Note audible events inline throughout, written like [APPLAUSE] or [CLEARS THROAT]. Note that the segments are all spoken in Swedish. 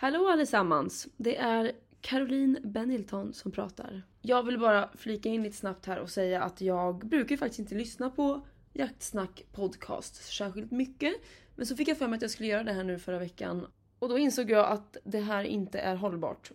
Hallå allesammans! Det är Caroline Benilton som pratar. Jag vill bara flika in lite snabbt här och säga att jag brukar ju faktiskt inte lyssna på Jaktsnack podcast särskilt mycket. Men så fick jag för mig att jag skulle göra det här nu förra veckan. Och då insåg jag att det här inte är hållbart.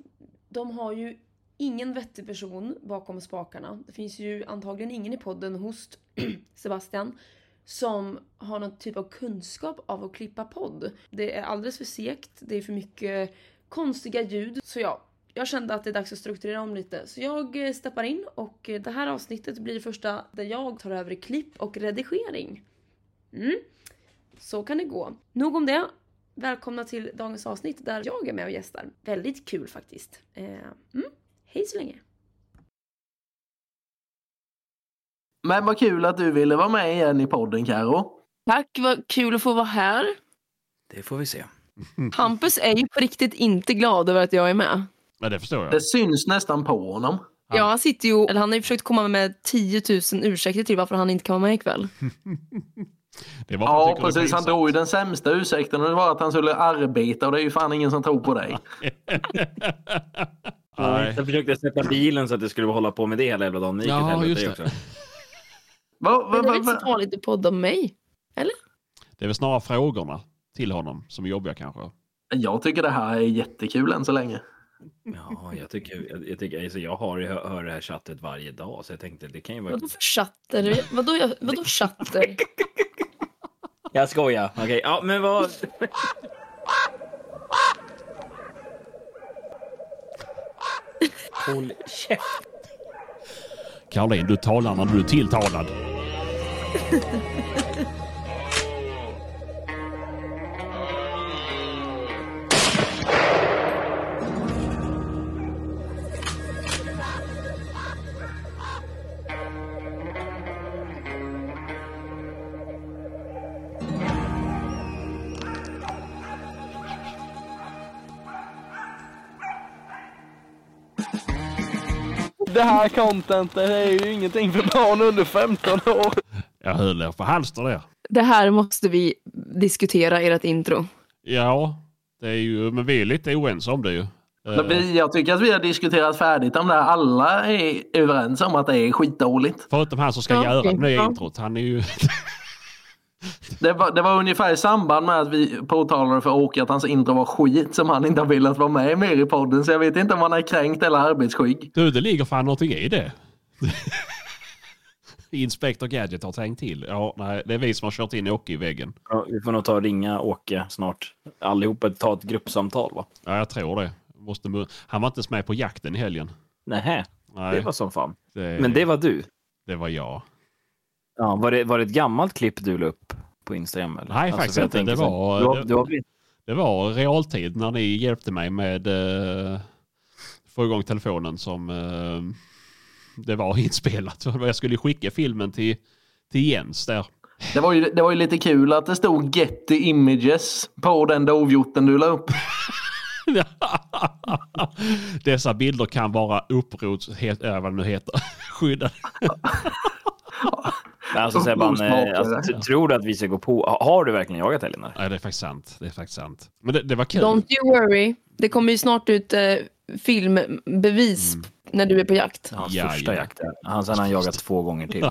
De har ju ingen vettig person bakom spakarna. Det finns ju antagligen ingen i podden, host [CLEARS THROAT] Sebastian, som har någon typ av kunskap av att klippa podd. Det är alldeles för segt, det är för mycket konstiga ljud. Så ja, jag kände att det är dags att strukturera om lite. Så jag eh, steppar in och eh, det här avsnittet blir det första där jag tar över klipp och redigering. Mm. Så kan det gå. Nog om det. Välkomna till dagens avsnitt där jag är med och gästar. Väldigt kul faktiskt. Eh, mm. Hej så länge! Men vad kul att du ville vara med igen i podden, Karo. Tack, vad kul att få vara här. Det får vi se. [LAUGHS] Hampus är ju på riktigt inte glad över att jag är med. Ja, det förstår jag. Det syns nästan på honom. Ja, han sitter ju, eller han har ju försökt komma med 10 000 ursäkter till varför han inte kan vara med ikväll. [LAUGHS] Det var Ja, precis. Han drog ju den sämsta ursäkten och det var att han skulle arbeta och det är ju fan ingen som tror på dig. [LAUGHS] Nej. Jag försökte sätta bilen så att det skulle hålla på med det hela jävla dagen. Ja, just det. Också. Va, va, Men det är va, inte så va? vanligt att podda om mig? Det är väl snarare frågorna till honom som är jobbiga kanske. Jag tycker det här är jättekul än så länge. Ja, jag tycker, jag, jag, tycker alltså, jag har, hör, hör det här chattet varje dag så jag tänkte det kan ju vara... Vadå för chatter? Vadå, jag- vadå chatter? [LAUGHS] Jag skojar. Okej, ja men vad... [LAUGHS] Håll käft. Caroline, du talar när du är tilltalad. Det här contentet är ju ingenting för barn under 15 år. Jag höll er på halster där. Det här måste vi diskutera i ert intro. Ja, det är ju, men vi är lite oense om det ju. Eh, Vi- Jag tycker att vi har diskuterat färdigt om det här. Alla är överens om att det är skitdåligt. Förutom han som ska Ja, göra det nya Ja. introt. Han är ju... [LAUGHS] Det var, det var ungefär i samband med att vi påtalade för Åke att hans intro var skit som han inte har velat vara med mer i podden. Så jag vet inte om han är kränkt eller arbetsskygg. Du, det ligger fan någonting i det. [LAUGHS] Inspector Gadget har tänkt till. Ja, nej, det är vi som har kört in Åke i väggen. Ja, vi får nog ta och ringa Åke snart. Allihopa ta ett gruppsamtal va? Ja, jag tror det. Måste, han var inte ens med på jakten i helgen. Nähä, Nej, det var som fan. det, Men det var du? det var jag. Ja, var, det, var det ett gammalt klipp du la upp på Instagram? Eller? Nej, faktiskt för jag inte. Det var- Du har, du har Det var realtid när ni hjälpte mig med uh, få igång telefonen som eh, det var [LAUGHS] inspelat. Jag skulle skicka filmen till, till Jens där. Det var, ju, det var ju lite kul att det stod Getty Images på den dovhjorten du la upp. [LAUGHS] Dessa bilder kan vara upprots, äh, vad det nu heter, [LAUGHS] skyddade. Alltså Sebban, eh, alltså, tror du att vi ska gå på? Har du verkligen jagat älgen? eller? Nej, det är faktiskt sant. Det är faktiskt sant. Men det, det var kul. Don't you worry. Det kommer ju snart ut eh, filmbevis när du är på jakt. Hans Ja, första ja. jakt. ja. Han sen har han jagat två gånger till. [LAUGHS]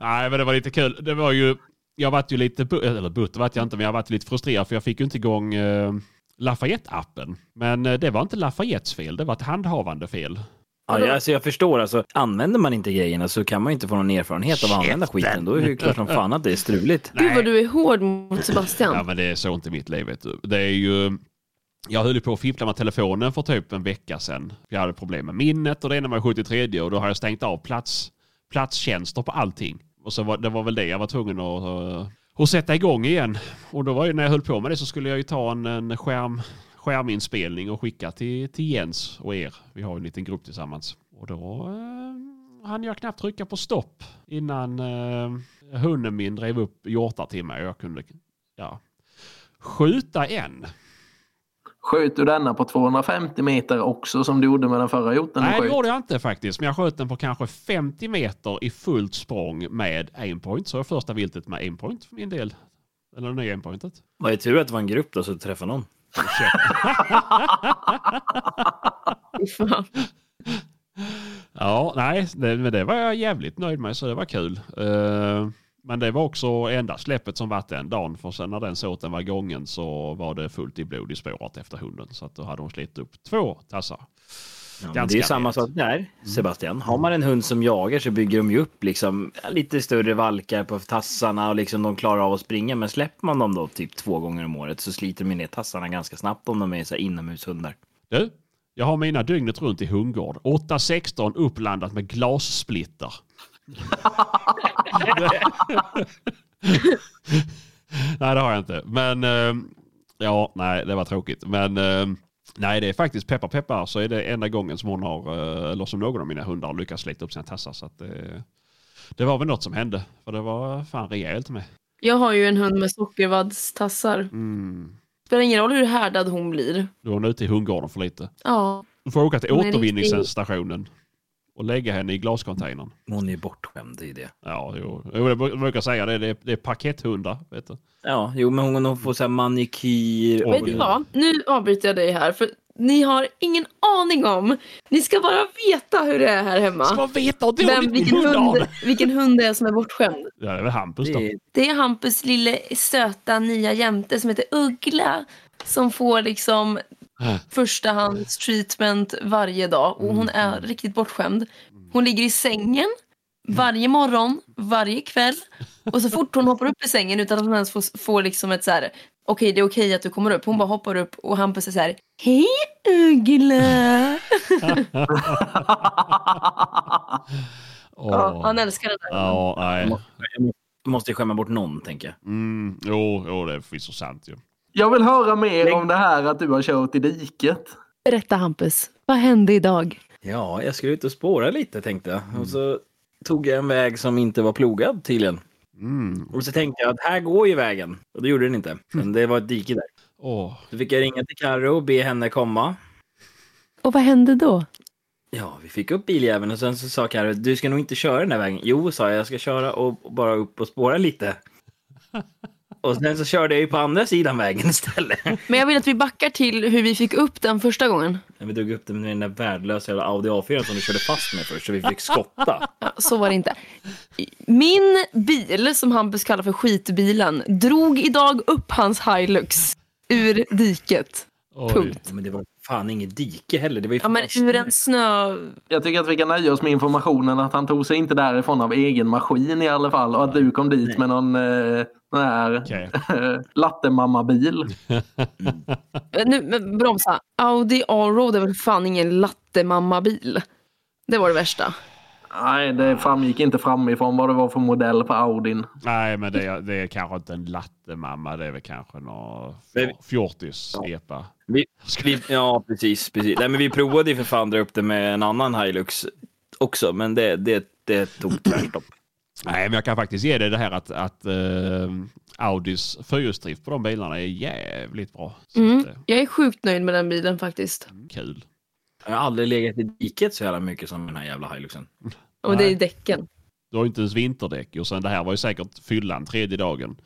Nej, men det var lite kul. Det var ju, jag varit ju lite, eller butter vart jag inte, men jag varit lite frustrerad för jag fick ju inte igång eh, Lafayette-appen. Men eh, det var inte Lafayettes fel, det var ett handhavande fel. Ja, jag, alltså jag förstår, alltså, använder man inte grejerna så kan man ju inte få någon erfarenhet av att använda skiten. Då är det ju klart som fan att det är struligt. Gud vad du är hård mot Sebastian. Ja, men det är så inte mitt liv, vet du. Det är ju... Jag höll ju på att fippla med telefonen för typ en vecka sedan. Jag hade problem med minnet och det ena var 73 och då har jag stängt av plats, platstjänster på allting. Och så var det var väl det jag var tvungen att, eh, att sätta igång igen. Och då var ju när jag höll på med det så skulle jag ju ta en, en skärm, skärminspelning och skicka till, till Jens och er. Vi har ju en liten grupp tillsammans. Och då eh, hann jag knappt trycka på stopp innan eh, hunden min drev upp hjortar till mig och jag kunde ja, skjuta en. Sköt du denna på 250 meter också som du gjorde med den förra hjorten Nej, det gjorde jag inte faktiskt. Men jag sköt den på kanske 50 meter i fullt språng med aimpoint. Så var första viltet med aimpoint för min del. Eller nya aimpointet. Vad är tur att det var en grupp då så du träffade någon. [LAUGHS] Ja, nej, det, men det var jag jävligt nöjd med så det var kul. Eh, men det var också enda släppet som varit den dagen för sen när den såten var gången så var det fullt i blod i spåret efter hunden. Så att då hade hon slitit upp två tassar. Ja, det är samma rätt. sak där, Sebastian. Har man en hund som jagar så bygger de ju upp liksom lite större valkar på tassarna och liksom de klarar av att springa. Men släpper man dem då typ två gånger om året så sliter de ner tassarna ganska snabbt om de är så här inomhushundar. Du, jag har mina dygnet runt i hundgård. 8-16 upplandat med glassplitter. [LAUGHS] nej, det har jag inte. Men eh, ja, nej, det var tråkigt. Men eh, nej, det är faktiskt peppar peppar så är det enda gången som hon har, eh, eller som någon av mina hundar har lyckats slita upp sina tassar. Så att, eh, det var väl något som hände. För det var fan rejält med. Jag har ju en hund med sockervaddstassar. Mm. Spelar ingen roll hur härdad hon blir. Då är hon ute i hundgården för lite. Ja. Du får åka till Hon återvinningsstationen och lägga henne i glascontainern. Hon är bortskämd i det. Ja, jo. Jo, Jag brukar säga det. Det är, det är pakethundar. Vet du. Ja, jo men hon, hon får så här manikyr. Oj. Vet du vad? Nu avbryter jag dig här. För ni har ingen aning om. Ni ska bara veta hur det är här hemma. Ska veta hur Vem, vilken, hund det. vilken hund det är som är bortskämd. Ja, det är väl Hampus då. Det är, Det är Hampus lille söta nya jämte som heter Uggla. Som får liksom Äh. förstahands treatment varje dag. Och hon är riktigt bortskämd. Hon ligger i sängen varje morgon, varje kväll. Och så fort hon hoppar upp i sängen utan att hon ens får, får liksom ett så här. Okej, det är okej att du kommer upp. Hon bara hoppar upp och Hampus är så här. Hej Uggla! [LAUGHS] Ja, Åh. han älskar det där. Ja, nej. jag måste skämma bort någon, tänker jag. Mm, jo, jo, det finns så sant ju. Jag vill höra mer om det här att du har kört i diket. Berätta Hampus, vad hände idag? Ja, jag skulle ut och spåra lite tänkte jag. Och så tog jag en väg som inte var plogad tydligen. Mm. Och så tänkte jag att här går ju vägen. Och det gjorde den inte. Men det var ett dike där. Åh. Så fick jag ringa till Karo och be henne komma. Och vad hände då? Ja, vi fick upp biljäveln och sen så sa Karo, du ska nog inte köra den här vägen. Jo, sa jag, jag ska köra och och bara upp och spåra lite. [LAUGHS] Och sen så körde jag ju på andra sidan vägen [LAUGHS] istället. Men jag vill att vi backar till hur vi fick upp den första gången. När vi drog upp den med den där värdelösa jävla Audi A4 som du körde fast med först, så vi fick skotta. Ja, så var det inte. Min bil, som Hampus kallar för skitbilen, drog idag upp hans Hilux ur diket. Oj. Punkt. Men det var fan inget dike heller. Det var ju Ja, men ur en snö... Jag tycker att vi kan nöja oss med informationen att han tog sig inte därifrån av egen maskin i alla fall och att du kom dit Nej. med någon eh, sån här Okej. lattemamma-bil. Eh, Nu, men bromsa. Audi A-Road är väl fan ingen lattemamma-bil. Det var det värsta. Nej, det framgick inte framifrån vad det var för modell på Audin. Nej, men det är, det är kanske inte en lattemamma. Det är väl kanske någon fjortis-epa. Ja, precis. precis. Nej, men vi provade ju för fan dra upp det med en annan Hilux också, men det, det, det tog tvärstopp. Nej, men jag kan faktiskt ge dig det här att, att eh, Audis fyrhjulsdrift på de bilarna är jävligt bra. Mm. att, eh, Jag är sjukt nöjd med den bilen faktiskt. kul. Jag har aldrig legat i diket så jävla mycket som den här jävla Hiluxen. Och det är däcken. Du har ju inte ens vinterdäck och sen det här var ju säkert fyllan tredje dagen.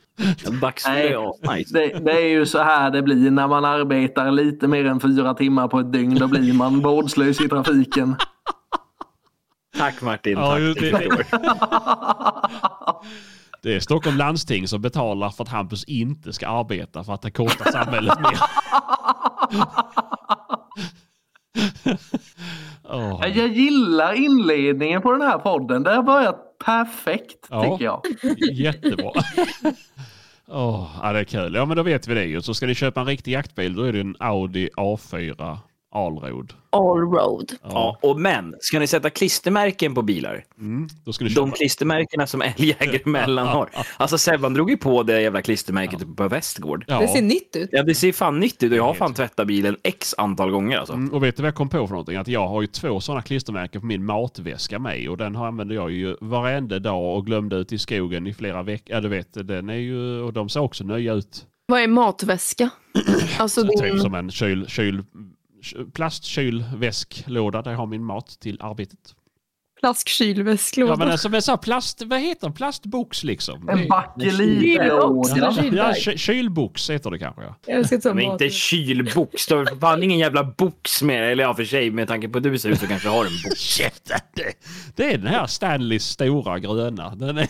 Nej, är asnice. det, det är ju så här det blir när man arbetar lite mer än fyra timmar på ett dygn. Då blir man vårdslös i trafiken. Tack Martin, Ja, tack. Det [LAUGHS] det- är Stockholm landsting som betalar för att Hampus inte ska arbeta för att det kostar samhället mer. [LAUGHS] Åh. Jag gillar inledningen på den här podden. Det har börjat perfekt Ja. tycker jag. Jättebra. [LAUGHS] Åh, ja, det är kul. Ja, men då vet vi det ju. Så ska ni köpa en riktig jaktbil, då är det en Audi A4 Allroad. Allroad. Ja, och men, ska ni sätta klistermärken på bilar? Mm, då ska ni köpa. De klistermärkena som älgjägare emellan har. Alltså Sebban drog ju på det jävla klistermärket uppe på Västgård. Ja. Det ser nytt ut. Ja, det ser fan nytt ut och jag har fan tvättat bilen x antal gånger alltså. Mm, och vet du vad jag kom på för någonting? Att jag har ju två sådana klistermärken på min matväska med och den har- använder jag ju varenda dag och glömde ut i skogen i flera veckor. Ja, du vet, den är ju, och de ser också nya ut. Vad är matväska? [CLEARS THROAT] Alltså Typ din... som en kyl, kyl, plastkylväsklåda där jag har min mat till arbetet. Flaskkylväsklåda. Ja, men alltså med så plast, vad heter det? Plastbox liksom. En. Kyl- Ja, ky- kylbox heter det kanske ja. Men inte kylbox. Du har fan ingen jävla box med Eller ja, för sig med tanke på att du ser ut så kanske har en box. [LAUGHS] Det, det är den här Stanleys stora gröna. Den är,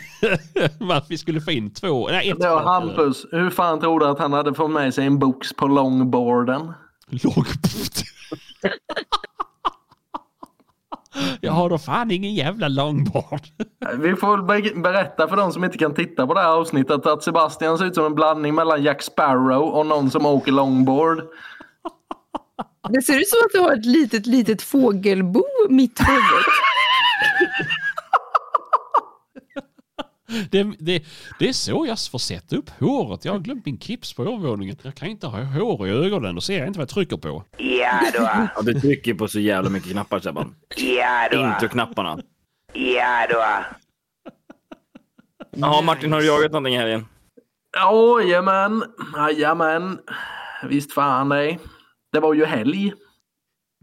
[LAUGHS] att vi skulle få in två, nej ett. Hampus. Hur fan tror du att han hade fått med sig en box på longboarden? [LAUGHS] Långboard. Jag har då fan ingen jävla långboard. Vi får väl be- berätta för de som inte kan titta på det här avsnittet att Sebastian ser ut som en blandning mellan Jack Sparrow och någon som åker longboard. Det ser ut som att du har ett litet, litet fågelbo mitt på [LAUGHS] huvudet. [LAUGHS] Det, det, det är så jag får sätta upp håret. Jag har glömt min clips på övervåningen. Jag kan inte ha hår i ögonen. Då ser jag inte vad jag trycker på. Ja då, [LAUGHS] Ja, du trycker på så jävla mycket knappar Sebban. ja då, Introknapparna. ja då. Ja, Martin, har du jagat någonting i helgen? Jajamän, jajamän. Visst fan det. Det var ju helg.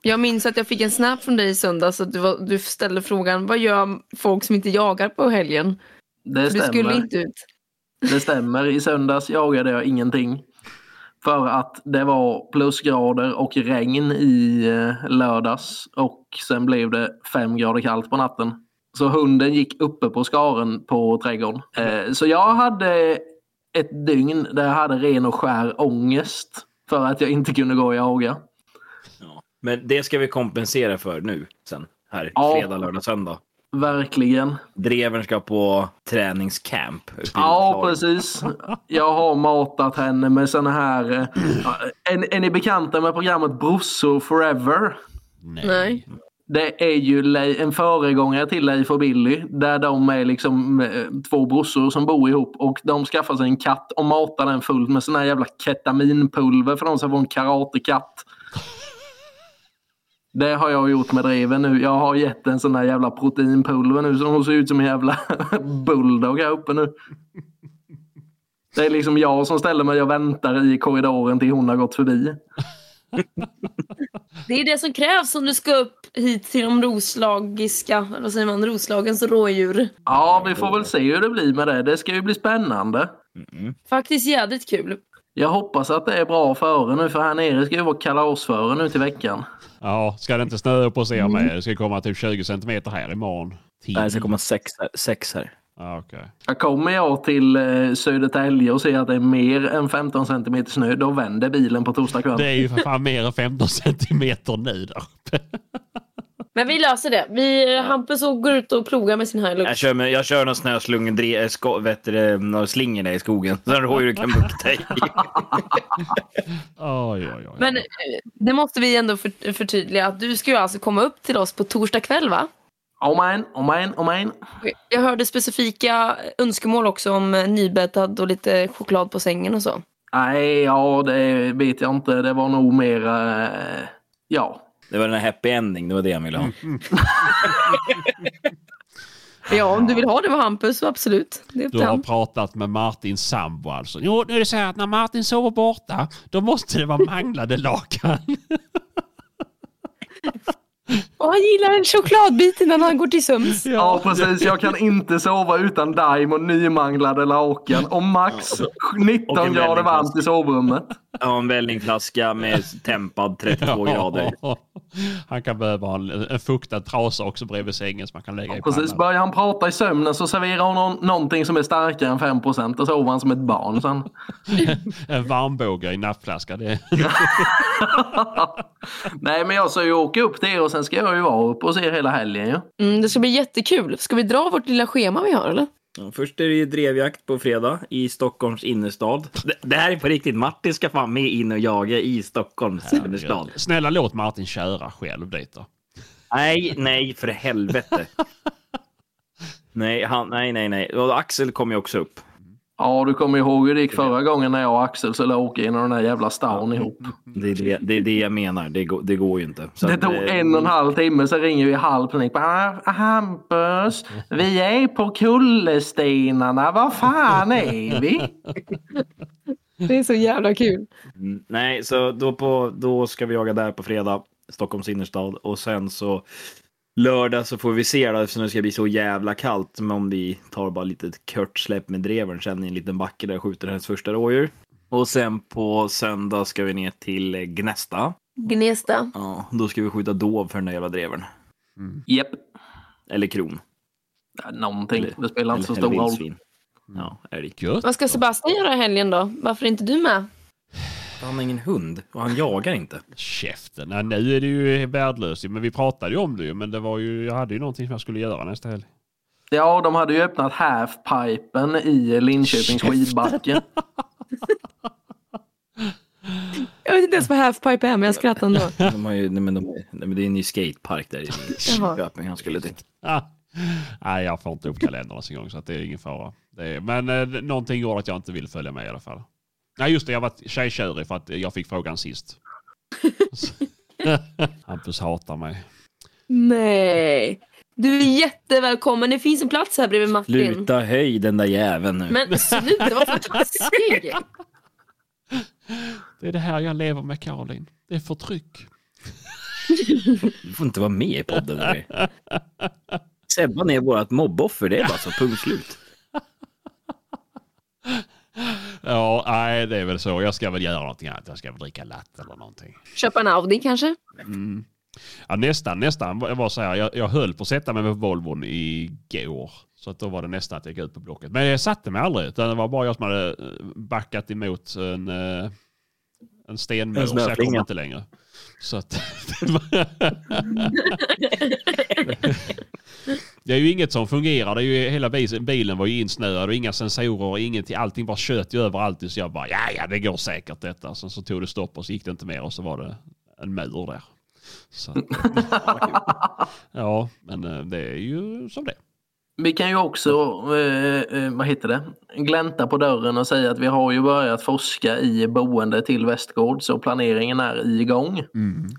Jag minns att jag fick en snap från dig i söndags och du, var, du ställde frågan vad gör folk som inte jagar på helgen? Det För du skulle stämmer. inte ut. Det stämmer. I söndags jagade jag ingenting. För att det var plusgrader och regn i eh, lördags. Och sen blev det fem grader kallt på natten. Så hunden gick uppe på skaren på trädgården. Eh, Så jag hade ett dygn där jag hade ren och skär ångest. För att jag inte kunde gå och jaga. Ja. Men det ska vi kompensera för nu sen. Här, Ja. fredag, lördag, söndag. Verkligen. Dreven ska på träningscamp. i Ja, precis. Jag har matat henne med såna här... eh, Är, är ni bekanta med programmet Brossor Forever? Nej. Det är ju en föregångare till Leif och Billy. Där de är liksom eh, två brorsor som bor ihop och de skaffar sig en katt och matar den fullt med sån här jävla ketaminpulver för de ska få en karatekatt. Det har jag gjort med dreven nu. Jag har gett en sån här jävla proteinpulver nu som hon ser ut som en jävla [LAUGHS] bulldog här uppe nu. Det är liksom jag som ställer mig och väntar i korridoren till hon har gått förbi. Det är det som krävs om du ska upp hit till de roslagiska, vad säger man, Roslagens rådjur. Ja, vi får väl se hur det blir med det. Det ska ju bli spännande. Faktiskt jädrigt kul. Jag hoppas att det är bra före nu för här nere ska ju vara kalasföre nu till veckan. Ja, ska det inte snöa upp hos er med? Det ska komma typ 20 centimeter här imorgon. Nej, det ska komma sex här. Sex här. Ja, okej. Jag kommer jag till eh, Södertälje och ser att det är mer än 15 centimeter snö, då vänder bilen på torsdag kväll. Det är ju för fan mer än 15 centimeter nu där uppe. [LAUGHS] Men vi löser det. Vi, Hampus och går ut och plogar med sin Hilux. Jag kör, med, jag kör någon du, det, någon slinger där i skogen. Så rådjur kan bukta i. [LAUGHS] Men eh, det måste vi ändå för, förtydliga att du ska ju alltså komma upp till oss på torsdag kväll va? Oh man, oh man, oh man. Jag hörde specifika önskemål också om eh, nybäddad och lite choklad på sängen och så. Nej, ja det vet jag inte. Det var nog mer, eh, ja. Det var den här happy ending, det var det jag ville ha. [LAUGHS] Ja, om du vill ha det med Hampus så absolut. Du har han. pratat med Martins sambo alltså. Jo, nu är det så här att när Martin sover borta, då måste det vara manglade lakan. [LAUGHS] Och han gillar en chokladbit innan han går till sömns. Ja, precis. Jag kan inte sova utan daim och nymanglade lakan och max Och 19 en grader varmt i sovrummet. Har en vällingflaska med tempad 32 grader. Han kan behöva en, en fuktad trasa också bredvid sängen som man kan lägga i Precis, pannan. börjar han prata i sömnen så serverar hon någon, någonting som är starkare än 5 och sover han som ett barn sen. [LAUGHS] En varmbåge i nappflaska. Det, [LAUGHS] Nej, men jag ska ju åka upp till er och sen ska jag ju vara uppe och se hela helgen ju. Mm, det ska bli jättekul. Ska vi dra vårt lilla schema vi har eller? Ja, först är det ju drevjakt på fredag i Stockholms innerstad. Det, det här är på riktigt. Martin ska fan med in och jaga i Stockholms innerstad. snälla låt Martin köra själv dit då. Nej, nej, för helvete. [LAUGHS] Nej, han, nej, nej, nej. Och Axel kom ju också upp. Ja, du kommer ihåg hur det gick förra gången när jag och Axel skulle åka genom den där jävla stan ihop. Det är det, det, är det jag menar. Det går, det går ju inte. Så Det tog eh, en och en halv timme, så ringer vi i halv panik. "Ah, Hampus, vi är på kullerstenarna. Var fan är vi? Det är så jävla kul. Mm, Nej, så då, på, då ska vi jaga där på fredag, Stockholms innerstad. Och sen så lördag så får vi se då eftersom det ska bli så jävla kallt. Men om vi tar bara lite kört släpp med drevern sen i en liten backe där jag skjuter hennes första rådjur. Och sen på söndag ska vi ner till Gnesta. Gnesta. Ja, då ska vi skjuta dov för den där jävla drevern. Japp. Eller kron. Ja, Någonting. Eller- Det spelar inte så stor roll. Ja, älg. Vad ska Sebastian göra i helgen då? Varför är inte du med? Han har ingen hund och han jagar inte. Käften. Nej, nu är det ju värdelöst. Men vi pratade ju om det ju. Men det var ju, jag hade ju någonting som jag skulle göra nästa helg. Ja, de hade ju öppnat halfpipen i Linköpings skidbacke. [LAUGHS] Jag vet inte ens vad halfpipe är men jag skrattar ändå. [LAUGHS] De har ju, nej, men de, nej, men det är en ny skatepark där i Jaha. Köping han skulle till. [LAUGHS] Ah. Nej, jag får inte upp kalendern en gång så att det är ingen fara. Det är, men eh, någonting gjorde att jag inte vill följa med i alla fall. Nej, just det. Jag var tjejkörig för att jag fick frågan sist. [LAUGHS] Hampus hatar mig. Nej. Du är jättevälkommen. Det finns en plats här bredvid Martin. Sluta höj den där jäveln nu. Men sluta, vad för taskig. Det är det här jag lever med Caroline. Det är förtryck. Du får inte vara med i podden. nu. Sebban är vårt mobboffer, det är bara så, punkt slut. Ja, nej, det är väl så. Jag ska väl göra någonting annat. Jag ska väl dricka latte eller någonting. Köpa en Audi kanske? Ja, nästan, nästan. Jag var så här, jag, jag höll på att sätta mig med Volvon igår. Så att då var det nästan att jag gick ut på Blocket. Men jag satte mig aldrig. Utan det var bara jag som hade eh, backat emot en, eh, en stenmur. En Så jag kom inte längre. Så att... [LAUGHS] [LAUGHS] det är ju inget som fungerar. Det är ju, hela bilen, var ju insnöad och inga sensorer, ingenting. Allting bara tjöt ju överallt. Så jag bara, ja, ja, det går säkert detta. Sen så tog det stopp och så gick det inte mer och så var det en mur där. Så [LAUGHS] ja, men eh, det är ju som det är. Vi kan ju också, eh, eh, vad heter det, glänta på dörren och säga att vi har ju börjat forska i boende till Västgård så planeringen är igång.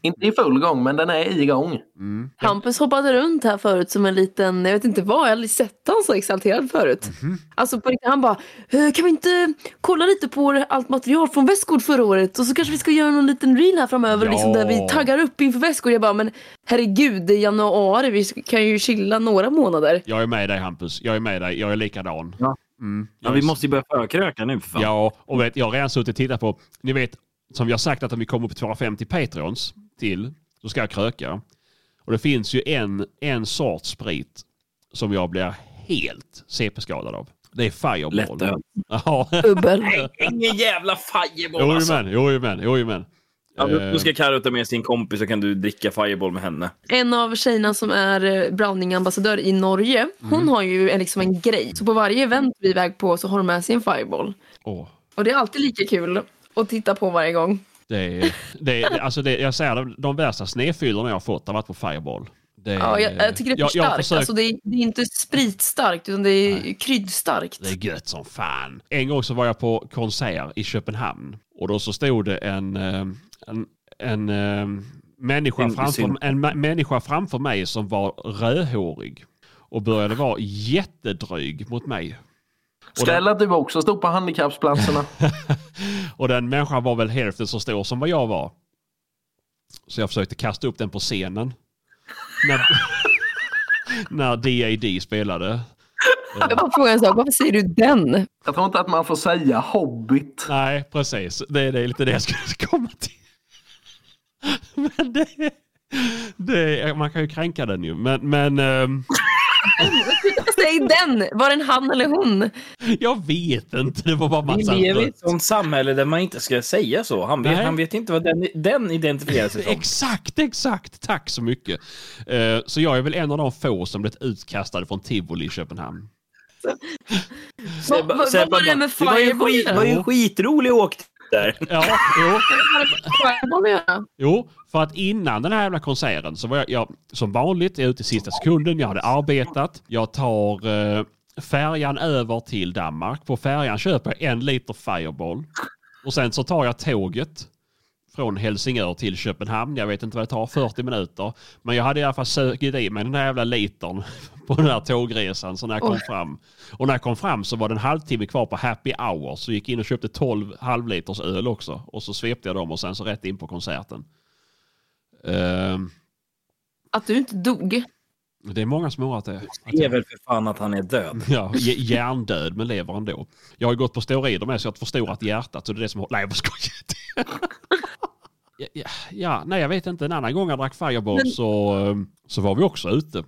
Inte i full gång men den är igång. Mm. Hampus hoppade runt här förut som en liten, jag vet inte vad, jag har aldrig sett han så exalterad förut. Alltså på riktigt, han bara, "Eh, kan vi inte kolla lite på allt material från Västgård förra året och så kanske vi ska göra någon liten reel här framöver Ja. liksom, där vi taggar upp inför Västgård. Jag bara, men herregud, det är januari, vi kan ju chilla några månader. Jag är med dig Hampus. Jag är med dig. Jag är likadan. Ja. Mm. Ja, vi måste ju börja förkröka nu för fan. Ja, och vet, jag har redan suttit och tittat på, ni vet, som vi har sagt att om vi kommer upp till 250 Patreons till, så ska jag kröka. Och det finns ju en, en sorts sprit som jag blir helt CP-skadad av. Det är Fireball. Lättöl. Ja. Bubbel. Ingen jävla fireball Jo, alltså. men, jo, men, jo, men. Ja, Eh, då ska Carro ta med sin kompis så kan du dricka fireball med henne. En av tjejerna som är eh, Browning-ambassadör i Norge, hon har ju en, liksom en grej. Så på varje event vi är iväg på så har de med sig en fireball. åh. Och det är alltid lika kul att titta på varje gång. Det är, det är, alltså det, jag säger de, de värsta snedfyllorna jag har fått har varit på Fireball. Det är, Ja, jag, jag tycker det är för jag starkt. försökt- Alltså, det, är, det är inte spritstarkt utan det är kryddstarkt. Det är gött som fan. En gång så var jag på konsert i Köpenhamn och då så stod det en, eh, en, en, eh, människa, En- framför, synd. en människa framför mig som var rödhårig och började vara jättedryg mot mig. Ställ att du också stod på handikappsplatserna. [LAUGHS] Och den människan var väl hälften så stor som vad jag var. Så jag försökte kasta upp den på scenen. När, när DAD spelade. Jag bara frågar en sak, varför säger du den? Jag tror inte att man får säga Hobbit. Nej, precis. Det är, det är lite det jag skulle [LAUGHS] komma till. Men det, det man kan ju kränka den ju. Men, men ehm, Säg den! Var det en han eller hon? jag vet inte. Det var bara Vi massa lever i ett sånt samhälle där man inte ska säga så. Han vet, Nej. han vet inte vad den, den identifierar sig som. Exakt, exakt. Tack så mycket. Eh, så jag är väl en av de få som blivit utkastade från Tivoli i Köpenhamn. Vad- var det med skit, att var ju göra? skitrolig åkte där. [LAUGHS] Ja, jo. Jo, för att innan den här jävla konserten så var jag, jag som vanligt, jag är ute i sista sekunden, jag hade arbetat. Jag tar eh, färjan över till Danmark. På färjan köper jag en liter Fireball. Och sen så tar jag tåget från Helsingör till Köpenhamn. Jag vet inte vad det tar, 40 minuter. Men jag hade i alla fall sökit i mig den här jävla litern [LAUGHS] på den här tågresan. Så när jag kom Oj. fram. Och när jag kom fram så var det en halvtimme kvar på happy hour. Så gick jag in och köpte 12 halvliters öl också. Och så svepte jag dem och sen så rätt in på konserten. Ehm, Att du inte dog. Det är många som har att det. Det är väl för fan att han är död. Ja, hj- hjärndöd men lever ändå. Jag har ju gått på steroider med så jag har förstorat hjärtat så det är det som... Nej jag skojar. Ja, ja, nej jag vet inte. En annan gång jag drack Fireball Men- så, eh, så var vi också ute.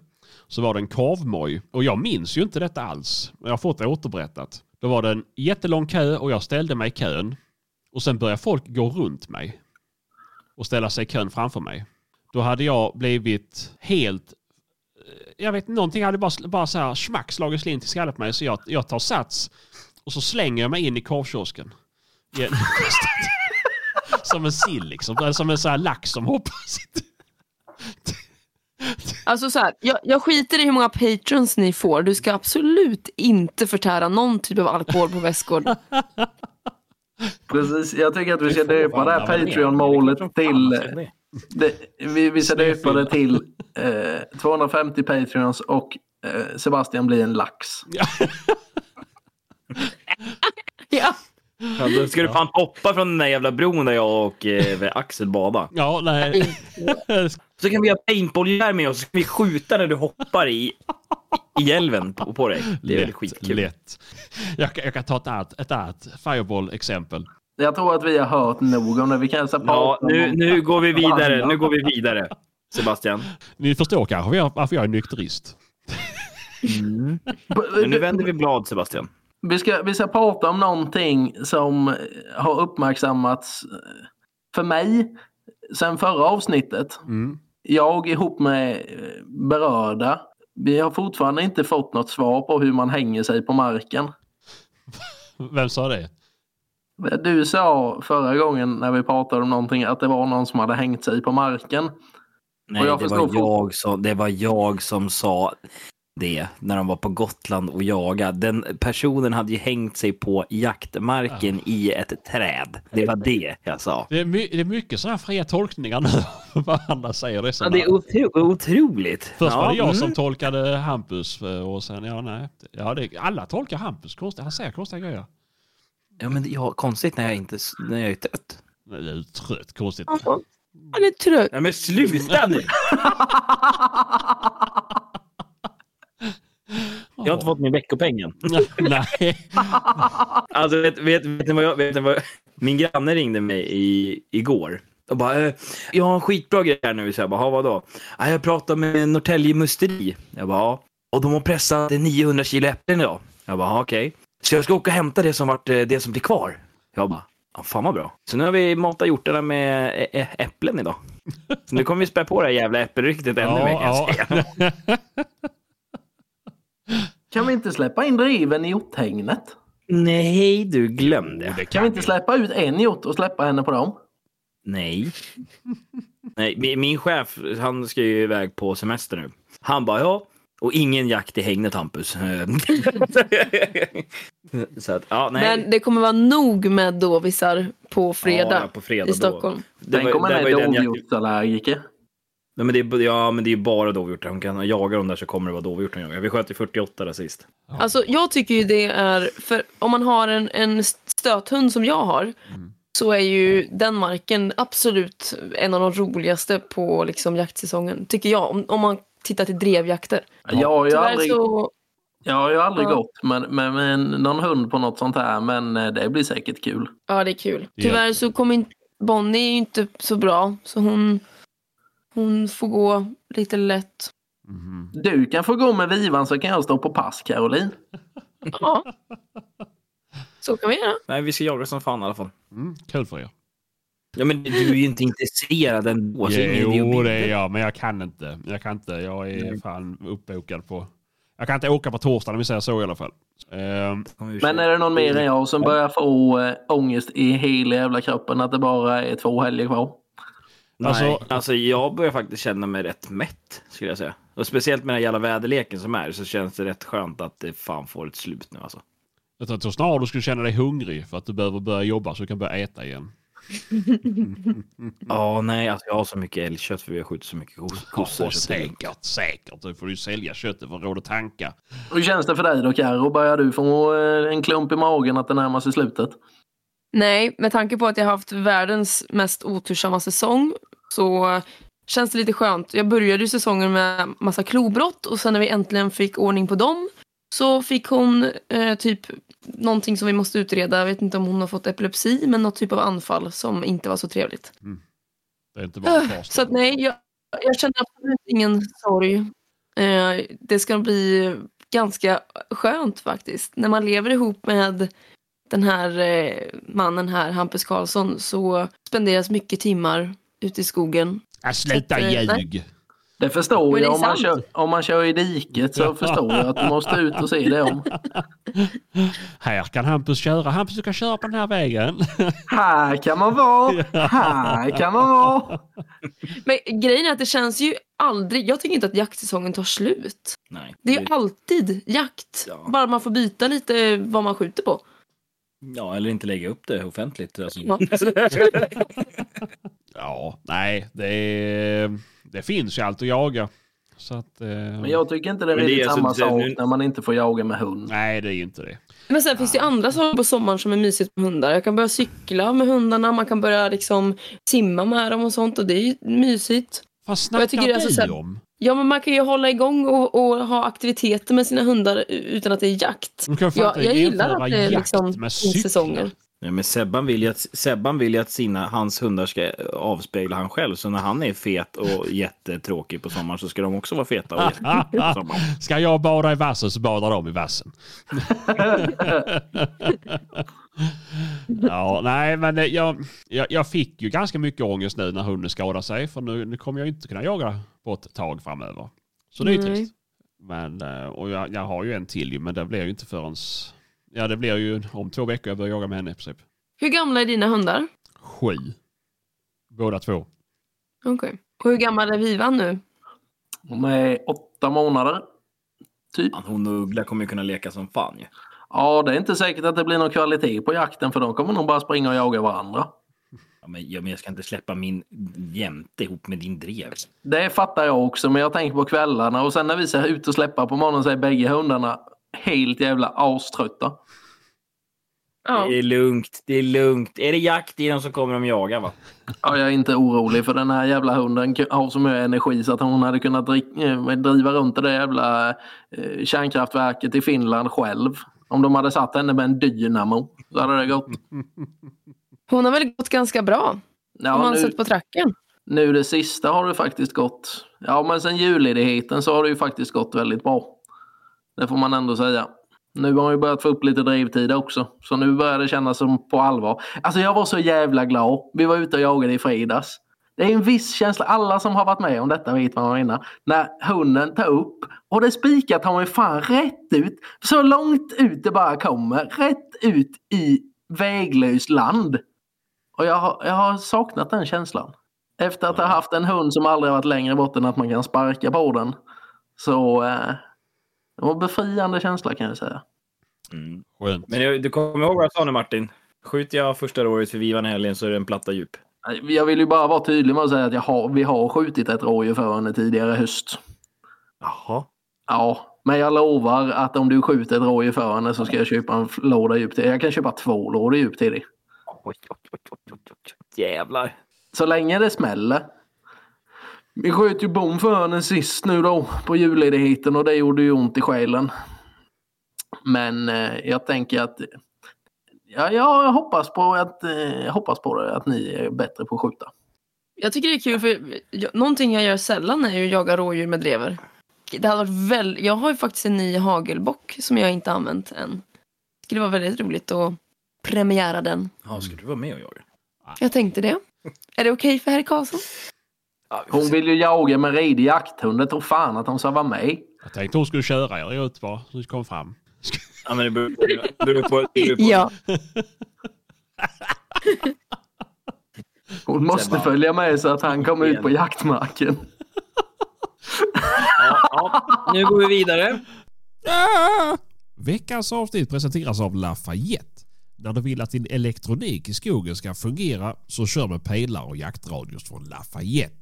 Så var det en korvmoj. Och jag minns ju inte detta alls. Jag har fått det återberättat. Då var det en jättelång kö och jag ställde mig i kön. Och sen började folk gå runt mig. Och ställa sig i kön framför mig. Då hade jag blivit helt jag vet någonting hade bara, bara så här smack slagit slint i skallen på mig så jag, jag tar sats och så slänger jag mig in i korvkiosken. [LAUGHS] [LAUGHS] Som en sill liksom. Som en sån här lax som hoppas. Alltså så här, jag, jag skiter i hur många patrons ni får. Du ska absolut inte förtära någon typ av alkohol på väskor. Precis, jag tycker att vi ska döpa det här Patreon-målet till... Det, vi, vi ska döpa det till eh, 250 Patreons och eh, Sebastian blir en lax. ja. Ja, då ska du fan hoppa från den där jävla bron där jag och eh, Axel badade. Ja, nej. [LAUGHS] Så kan vi ha paintballgevär med oss så kan vi skjuta när du hoppar i, i älven på, på dig. Det är väl lätt, skitkul. lätt. Jag, kan- jag kan ta ett annat, ett annat Fireball-exempel. Jag tror att vi har hört nog om det. Vi kan så här Ja, nu, nu går vi vidare. Nu går vi vidare. Sebastian. Ni förstår kanske varför jag är nykterist. Men nu vänder vi blad, Sebastian. Vi ska, vi ska prata om någonting som har uppmärksammats eh, för mig sen förra avsnittet. Mm. Jag ihop med eh, berörda. Vi har fortfarande inte fått något svar på hur man hänger sig på marken. [LAUGHS] Vem sa det? Du sa förra gången när vi pratade om någonting att det var någon som hade hängt sig på marken. Nej, det var, jag som, det var jag som sa det när de var på Gotland och jagade. Den personen hade ju hängt sig på jaktmarken i ett träd. Det var det jag sa. Det är, my, det är mycket sådana här fria tolkningar nu. [LAUGHS] vad andra säger. Det är Ja, det är otro, otroligt. Först var det jag mm. som tolkade Hampus eh, och sen, ja nej. Ja, det, alla tolkar Hampus. Konstigt, han säger konstiga grejer. Ja, men ja, konstigt när jag, inte, när jag är trött. Nej, Du är trött, konstigt. Han är trött. Nej, men sluta nu! [LAUGHS] [LAUGHS] Jag har inte fått min veckopeng än. [LAUGHS] Nej. Alltså, vet, vet, vet, ni vad jag, vet ni vad jag, min granne ringde mig i, igår och bara, eh, jag har en skitbra grej här nu. Så jag bara, "Ha, vadå? Ja, jag pratade med Norrtälje Musteri. Jag bara, ja. Och de har pressat 900 kilo äpplen idag. Jag bara, "Ja, okej. Så jag ska åka och hämta det som, vart, eh, det som blir kvar. Jag bara, ja, fan vad bra. Så nu har vi matat hjortarna med ä- ä- äpplen idag. Så nu kommer vi spä på det här jävla äppelryktet ännu mer kan jag säga. [LAUGHS] Kan vi inte släppa in driven i hjorthägnet? Nej, du glömde. Det Kan vi inte släppa ut en hjort och släppa henne på dem? Nej. [LAUGHS] Nej, min, min chef, han ska ju iväg på semester nu. Han bara, ja, och ingen jakt i hägnet Hampus. [LAUGHS] Så att, ja, nej. Men det kommer vara nog med dovisar på fredag Ja, på fredag i då. Stockholm. Det Den var- kommer det med var ju den jakt- dovhjortsallergiker. Nej, men det är, ja, men det är bara dovhjort. Om kan jaga dem där så kommer det vara dovhjort de jagar. Vi sköt ju 48 där sist. Alltså jag tycker ju det är, för om man har en, en stöthund som jag har så är ju den marken absolut en av de roligaste på liksom jaktsäsongen. Tycker jag, om, om man tittar till drevjakter. Jag har ju aldrig, så, jag har ju aldrig Ja. gått med, med, med någon hund på något sånt här men eh, det blir säkert kul. ja det är kul. Ja. Tyvärr så kommer inte, Bonnie är ju inte så bra så hon, hon får gå lite lätt. Mhm. Du kan få gå med vivan så kan jag stå på pass Caroline. [LAUGHS] Ja. Så kan vi göra. Nej, vi ska jaga som fan i alla fall. Mm, kul för er. Ja, men du är ju inte intresserad ändå. Jo, det är jag, men jag kan inte. Jag kan inte. Jag är fan uppbokad på... Jag kan inte åka på torsdag om vi säger så i alla fall. Vi Men är det någon mer än jag som börjar få äh, ångest i hela jävla kroppen att det bara är två helger kvar? Alltså, Alltså- alltså, jag börjar faktiskt känna mig rätt mätt, skulle jag säga. Och speciellt med den jävla väderleken som är, så känns det rätt skönt att det fan får ett slut nu alltså. jag tror att snarare du skulle känna dig hungrig för att du behöver börja jobba så du kan börja äta igen. [LAUGHS] Ja, nej, alltså jag har så mycket älgkött för vi har skjutit så mycket kos- kossor. Ja, säkert, säkert. Då får du sälja köttet för råd att tanka. Hur känns det för dig då Karo? Börjar du få en klump i magen att det närmar sig slutet? Nej, med tanke på att jag har haft världens mest otursamma säsong så känns det lite skönt. Jag började ju säsongen med massa klobrott och sen när vi äntligen fick ordning på dem så fick hon eh, typ någonting som vi måste utreda. Jag vet inte om hon har fått epilepsi men något typ av anfall som inte var så trevligt. Det är inte bara först. Så att nej, jag, jag känner absolut ingen sorg. Eh, det ska bli ganska skönt faktiskt. När man lever ihop med den här eh, mannen här, Hampus Karlsson, så spenderas mycket timmar ute i skogen. Äh, sluta Så eh, ljug! Det förstår det jag. Om man, kör, om man kör i diket så förstår jag att du måste ut och se det om. [LAUGHS] Här kan Hampus köra. Hampus du kan köra på den här vägen. [LAUGHS] Här kan man vara. Här kan man vara. Men grejen är att det känns ju aldrig, jag tycker inte att jaktsäsongen tar slut. Nej. Det är ju alltid jakt. Ja. Bara man får byta lite vad man skjuter på. Ja, eller inte lägga upp det offentligt. Alltså. Ja. [LAUGHS] Nej, det, det finns ju allt att jaga. Så att... Eh, Men jag tycker inte det är det är alltså samma sak nu- när man inte får jaga med hund. Nej, det är ju inte det. Men sen finns det ju andra saker på sommaren som är mysigt med hundar. Jag kan börja cykla med hundarna, man kan börja liksom simma med dem och sånt och det är ju mysigt. Vad jag snackar tycker det är du alltså här- om? Ja men man kan ju hålla igång och, och ha aktiviteter med sina hundar utan att det är jakt. Ja, inte jag gillar att det är liksom säsonger. Nej, men Sebban vill ju att, Sebban vill ju att sina, hans hundar ska avspegla han själv. Så när han är fet och [LAUGHS] jättetråkig på sommaren så ska de också vara feta och jättetråkiga på [LAUGHS] sommaren. Ska jag bada i vassen så badar de i vassen. [LAUGHS] ja, nej, men det- jag, jag, jag fick ju ganska mycket ångest nu när hunden skadade sig. För nu, nu kommer jag inte kunna jaga på ett tag framöver. Så det är ju trist. Men, eh, och jag, jag har ju en till ju, men det blir ju inte förrän... Ja, det blir ju om två veckor jag börjar jaga med henne i princip. Hur gamla är dina hundar? Sju. Båda två. Okej. Och hur gammal är Vivan nu? De är åtta månader. Typ. Hon och Uggla kommer ju kunna leka som fan ju. Ja, det är inte säkert att det blir någon kvalitet på jakten för de kommer nog bara springa och jaga varandra. Ja, men, ja, men jag ska inte släppa min jämte ihop med din drev. Det fattar jag också, men jag tänker på kvällarna och sen när vi ser ut och släppa på morgonen så är bägge hundarna helt jävla aströtta. Ja. Det är lugnt, det är lugnt. Är det jakt i dem så kommer de jaga va? Ja, jag är inte orolig för den här jävla hunden har så mycket energi så att hon hade kunnat eh, driva runt det där jävla eh, kärnkraftverket i Finland själv. Om de hade satt henne med en dynamo så hade det gått. [LAUGHS] Hon har väl gått ganska bra? om Ja, man nu, sett på tracken. nu det sista har det faktiskt gått. Ja, men sen julledigheten så har det ju faktiskt gått väldigt bra. Det får man ändå säga. Nu har hon ju börjat få upp lite drivtid också. Så nu börjar det kännas som på allvar. Alltså jag var så jävla glad. Vi var ute och jagade i fredags. Det är en viss känsla, alla som har varit med om detta vet vad man menar. När hunden tar upp och det spikar tar mig fan rätt ut. Så långt ut det bara kommer. Rätt ut i väglöst land. Och jag har, jag har saknat den känslan. Efter att ha haft en hund som aldrig varit längre bort än att man kan sparka på den. Så eh, det var en befriande känsla kan jag säga. Mm. Skönt. Men jag, du kommer ihåg vad jag sa nu Martin? Skjuter jag första året för Vivan i helgen så är det en platta djup. Jag vill ju bara vara tydlig med att säga att jag har, vi har skjutit ett rådjur för henne tidigare höst. Jaha. Ja, men jag lovar att om du skjuter ett rådjur för henne så ska jag köpa en låda djup till. Jag kan köpa två lådor djup till dig. Oj, oj, oj, oj, oj, oj. Jävlar. Så länge det smäller. Vi sköt ju bom för henne sist nu då på julledigheten och det gjorde ju ont i själen. Men eh, jag tänker att ja, jag hoppas på att eh, hoppas på det, att ni är bättre på att skjuta. Jag tycker det är kul för jag, någonting jag gör sällan är ju att jaga rådjur med drever. Det hade varit väl, jag har ju faktiskt en ny hagelbock som jag inte använt än. Det skulle vara väldigt roligt att premiära den. Ja, ska du vara med och jaga? Jag tänkte det. Är det okej för herr Karlsson? Ja, vi Hon vill ju jaga med redig jakthund. Jag tror fan att hon ska vara med. Jag tänkte hon skulle köra er ut bara, så kom fram. Ja, men det beror, beror på... Beror på Ja. [LAUGHS] Hon måste följa med så att han kommer ut på jaktmarken. Ja, ja, nu går vi vidare. Veckans avsnitt presenteras av Lafayette. När du vill att din elektronik i skogen ska fungera så kör med pejlar och jaktradios från Lafayette.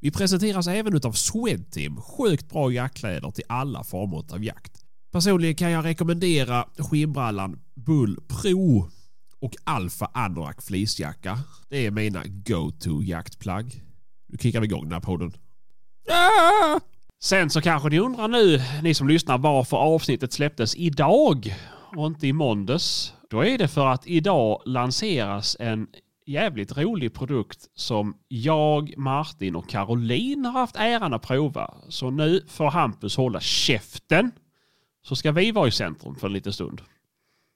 Vi presenteras även utav Swedteam, sjukt bra jaktkläder till alla former av jakt. Personligen kan jag rekommendera skinnbrallan Bull Pro och Alfa Anorak fleecejacka. Det är mina go-to jaktplagg. Nu kickar vi igång den här podden. Ah! Sen så kanske ni undrar nu, ni som lyssnar, varför avsnittet släpptes idag och inte i måndags. Då är det för att idag lanseras en jävligt rolig produkt som jag, Martin och Caroline har haft äran att prova. Så nu får Hampus hålla käften. Så ska vi vara i centrum för en liten stund.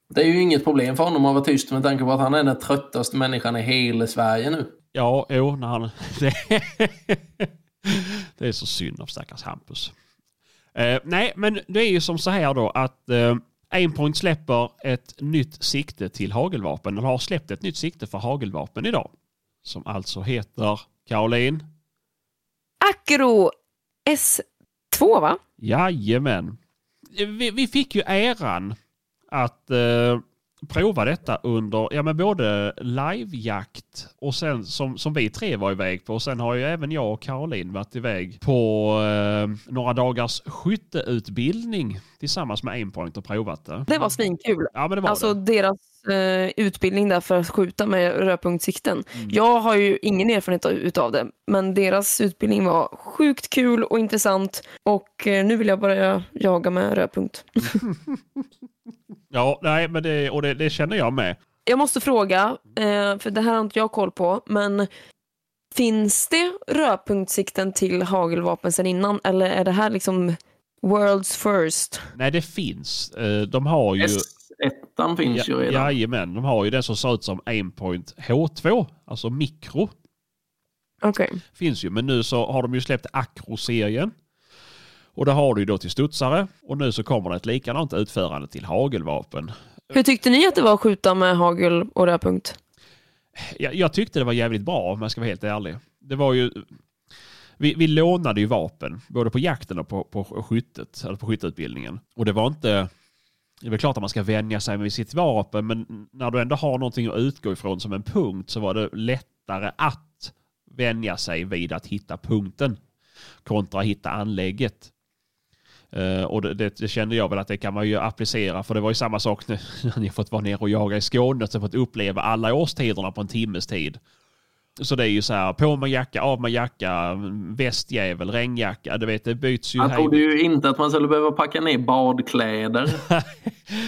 Det är ju inget problem för honom att vara tyst med tanke på att han är den tröttaste människan i hela Sverige nu. Ja, jo, när han... [LAUGHS] Det, är så synd om stackars Hampus. Eh, nej, men det är ju som så här då att eh, Aimpoint släpper ett nytt sikte till hagelvapen. Eller har släppt ett nytt sikte för hagelvapen idag. Som alltså heter Caroline. Acro S2 va? Jajamän. Vi, vi fick ju äran att eh, prova detta under ja, men både livejakt och sen som, som vi tre var iväg på. Och sen har ju även jag och Caroline varit iväg på eh, några dagars skytteutbildning tillsammans med Aimpoint och provat det. Det var svinkul. Ja men det var Alltså det. deras eh, utbildning där för att skjuta med rödpunktssikten. Mm. Jag har ju ingen erfarenhet av- utav det, men deras utbildning var sjukt kul och intressant och eh, nu vill jag börja jaga med rödpunkt. [LAUGHS] Ja, nej men det, och det, det känner jag med. Jag måste fråga, eh, för det här har inte jag koll på, men finns det rödpunktssikten till hagelvapen sedan innan eller är det här liksom world's first? Nej det finns. De har ju... S1 finns ju Ja, redan. jajamän, de har ju den som ser ut som Aimpoint H2, alltså mikro. Okej. Finns ju, men nu så har de ju släppt Acro-serien. Och det har du ju då till studsare. Och nu så kommer det ett likadant utförande till hagelvapen. Hur tyckte ni att det var att skjuta med hagel och rödpunkt? Jag, jag tyckte det var jävligt bra om jag ska vara helt ärlig. Det var ju... Vi, vi lånade ju vapen, både på jakten och på, på skyttet, eller på skytteutbildningen. Och det var inte... Det är väl klart att man ska vänja sig med sitt vapen, men när du ändå har någonting att utgå ifrån som en punkt så var det lättare att vänja sig vid att hitta punkten kontra att hitta anlägget. Uh, och det, det, det kände jag väl att det kan man ju applicera för det var ju samma sak när [LAUGHS] ni fått vara nere och jaga i Skåne och fått uppleva alla årstiderna på en timmes tid. Så det är ju så här, på med jacka, av med jacka, västjävel, regnjacka, du vet det byts ju. Han trodde ju inte att man skulle behöva packa ner badkläder. [LAUGHS]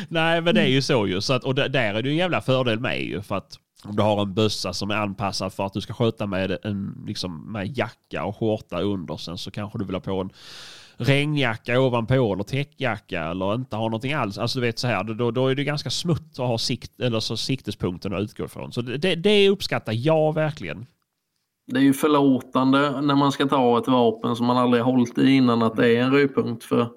Nej men det är ju så ju. Så att, och där- är det ju en jävla fördel med ju. För att om du har en bössa som är anpassad för att du ska skjuta med en liksom, med jacka och skjorta under sen så kanske du vill ha på en regnjacka ovanpå eller täckjacka eller inte ha någonting alls. Alltså du vet så här, då, då är det ganska smutt att ha sikt, eller så siktespunkten att utgå ifrån. Så det, det, uppskattar jag verkligen. Det är ju förlåtande när man ska ta ett vapen som man aldrig har hållit i innan att det är en rödpunkt. För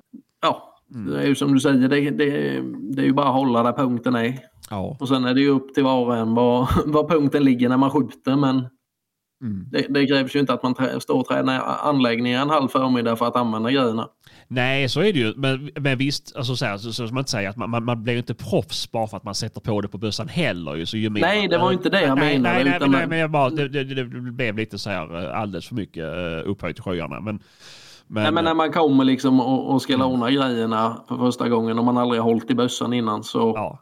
ja, det är ju som du säger, det, det, det är ju bara att hålla där punkten är. Ja. Och sen är det ju upp till var och en var, [LAUGHS] var punkten ligger när man skjuter. Men Mm. det, det krävs ju inte att man står och tränar anläggningar en halv förmiddag för att använda grejerna. Nej, så är det ju. Men, men visst, alltså så, här, så, så ska man inte säga att man, man, man blir inte proffs bara för att man sätter på det på bössan heller. Ju, så ju mer Nej, man- det var inte det jag nej, menade, Nej, nej, utan- nej, men jag bara, det, det, det blev lite så här eh, alldeles för mycket eh, upphöjt i sjöarna. Men, men, Nej, men när man kommer liksom och, och ska låna grejerna för första gången och man aldrig har hållit i bössan innan så ja.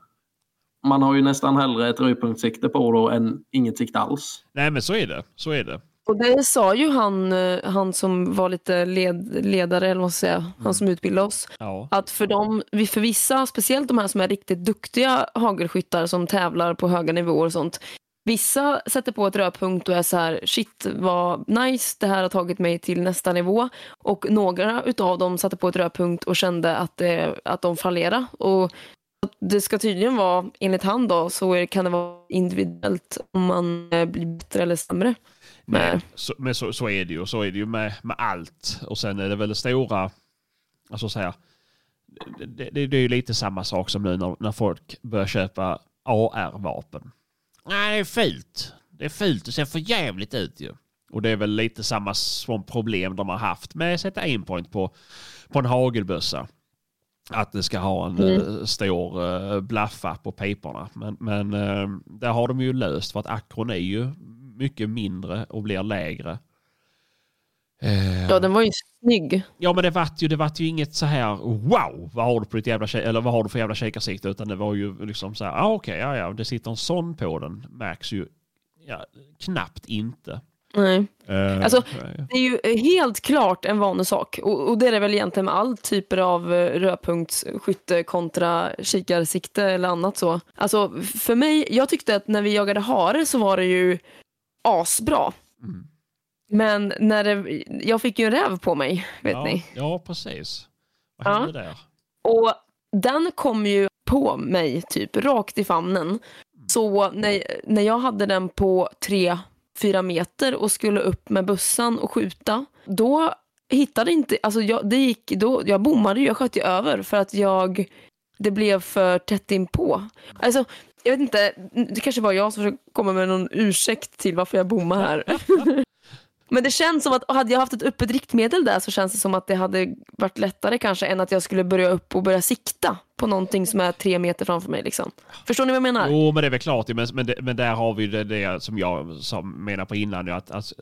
Man har ju nästan hellre ett rödpunktssikte på då än inget sikte alls. nej, men så är det. Så är det. Och det sa ju han, eh, han som var lite led, ledare, eller vad man ska säga, han som utbildade oss. Ja. Att för, dem, vi- för vissa, speciellt de här som är riktigt duktiga hagelskyttar som tävlar på höga nivåer och sånt. Vissa sätter på ett rödpunkt och är så här, shit vad nice, det här har tagit mig till nästa nivå. Och några utav dem satte på ett rödpunkt och kände att, det, att de fallerade. Och det ska tydligen vara, enligt han då, så kan det vara individuellt om man eh, blir bättre eller sämre. Nej, Nej. så, men så, så är det ju. Så är det ju med, med allt. Och sen är det väl det stora, alltså så här, det, det, det är ju lite samma sak som nu när, när folk börjar köpa AR-vapen. Nej, det är fult. Det är fult. Det ser för jävligt ut ju. Och det är väl lite samma som problem de har haft med att sätta aimpoint på, på en hagelbössa. Att det ska ha en mm. stor uh, blaffa på piporna. Men, men uh, där har de ju löst för att akron är ju mycket mindre och blir lägre. Eh, Ja, den var ju snygg. Ja men det vart ju, det vart ju inget så här wow, vad har du på ditt jävla eller vad har du för jävla kikarsikte utan det var ju liksom så här, ah, okej, ja ja, det sitter en sån på den, märks ju ja, knappt inte. Nej. Eh, Alltså. Det är ju helt klart en vanesak. Och, och det är det väl egentligen med all typer av eh, rödpunktsskytte kontra kikarsikte eller annat så. Alltså för mig, jag tyckte att när vi jagade hare så var det ju asbra. Mm. Men när det, jag fick ju en räv på mig, vet ja, ni. Ja, precis. Vad Ja. hände där? Och den kom ju på mig typ rakt i famnen. Så när, när jag hade den på tre, fyra meter och skulle upp med bössan och skjuta, då hittade inte, alltså jag, det gick, då, jag bommade ju, jag sköt ju över för att jag, det blev för tätt inpå. Alltså, jag vet inte, det kanske var jag som försökte komma med någon ursäkt till varför jag bommade här. [LAUGHS] Men det känns som att hade jag haft ett öppet riktmedel där så känns det som att det hade varit lättare kanske än att jag skulle börja upp och börja sikta på någonting som är tre meter framför mig. Liksom. Förstår ni vad jag menar? Jo, men det är väl klart. Men, men, det, men där har vi det, det som jag som menar på innan. Att, att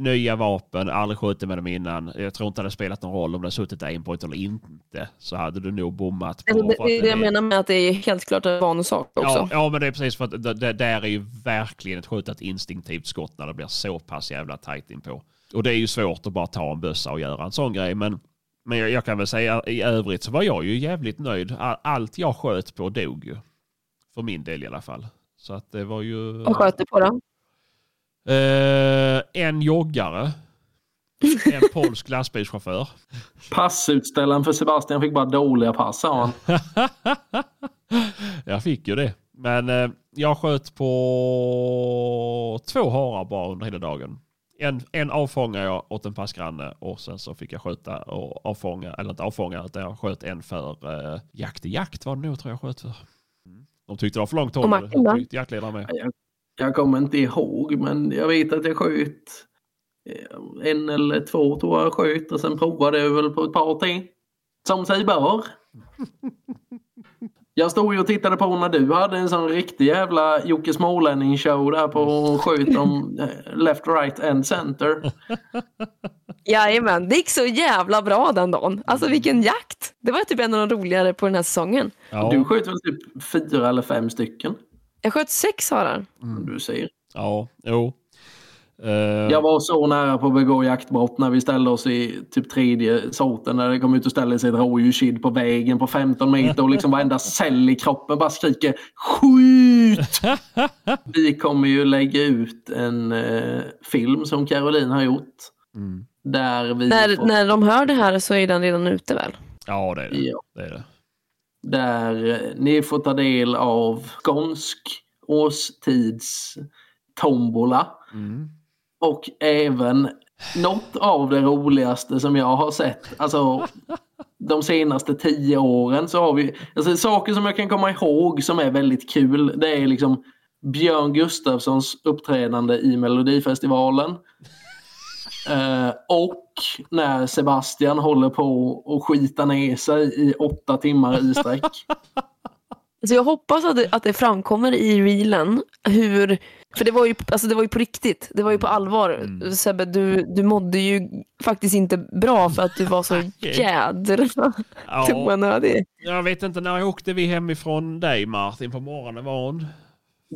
nya vapen, aldrig skjutit med dem innan. Jag tror inte det hade spelat någon roll om det hade suttit aimpoint eller inte. Så hade du nog bommat. På, Alltså, det, är det jag är- menar med att det är helt klart en vanesak också. Ja, ja, men det är precis för att det, det där är ju verkligen ett skjutet instinktivt skott när det blir så pass jävla tajt inpå. Och det är ju svårt att bara ta en bössa och göra en sån grej. Men, men jag, jag kan väl säga i övrigt så var jag ju jävligt nöjd. All- Allt jag sköt på dog ju. För min del i alla fall. Så att det var ju... Vad sköt du på då? Eh, en joggare. En [LAUGHS] polsk lastbilschaufför. Passutställaren för Sebastian fick bara dåliga pass sa han. [LAUGHS] jag fick ju det. Men eh, jag sköt på två harar bara under hela dagen. En, en avfångade jag åt en passgranne och sen så fick jag skjuta och avfånga, eller inte avfånga, utan jag sköt en för eh, jakt i jakt var det nog tror jag sköt för. Mm. De tyckte det var för långt håll. Jaktledaren med. Jag, jag kommer inte ihåg men jag vet att jag sköt eh, en eller två tror jag sköt och sen provade jag väl på ett par till. Som sig bör. Jag stod ju och tittade på när du hade en sån riktig jävla Jocke Smålänning show där på och sköt om eh, left, right and center. Jajamän, det gick så jävla bra den dagen. Alltså vilken jakt! Det var typ en av de roligare på den här säsongen. Ja, Du sköt väl typ fyra eller fem stycken? Jag sköt sex harar. Du ser. ja, jo. Eh, Jag var så nära på att begå jaktbrott när vi ställde oss i typ tredje sorten när det kom ut och ställde sig ett rådjurskid på vägen på 15 meter och liksom varenda cell i kroppen bara skriker skjut! [LAUGHS] Vi kommer ju lägga ut en eh, film som Caroline har gjort. Mm. Där vi När, får, när de hör det här så är den redan ute väl? Ja, det är det. Ja. det, är det. Där eh, ni får ta del av skånsk årstids tombola. Mm. Och även något av det roligaste som jag har sett. Alltså de senaste tio åren så har vi alltså, saker som jag kan komma ihåg som är väldigt kul. Det är liksom Björn Gustafssons uppträdande i Melodifestivalen. [LAUGHS] Eh, och när Sebastian håller på att skita ner sig i åtta timmar i sträck. [LAUGHS] Alltså jag hoppas att det, att det framkommer i reelen hur, för det var, ju, alltså det var ju på riktigt, det var ju på allvar. Mm. Sebbe, du, du mådde ju faktiskt inte bra för att du var så [LAUGHS] jädra [LAUGHS] Ja, toanödig. jag vet inte, när åkte vi hemifrån dig Martin på morgonen var hon?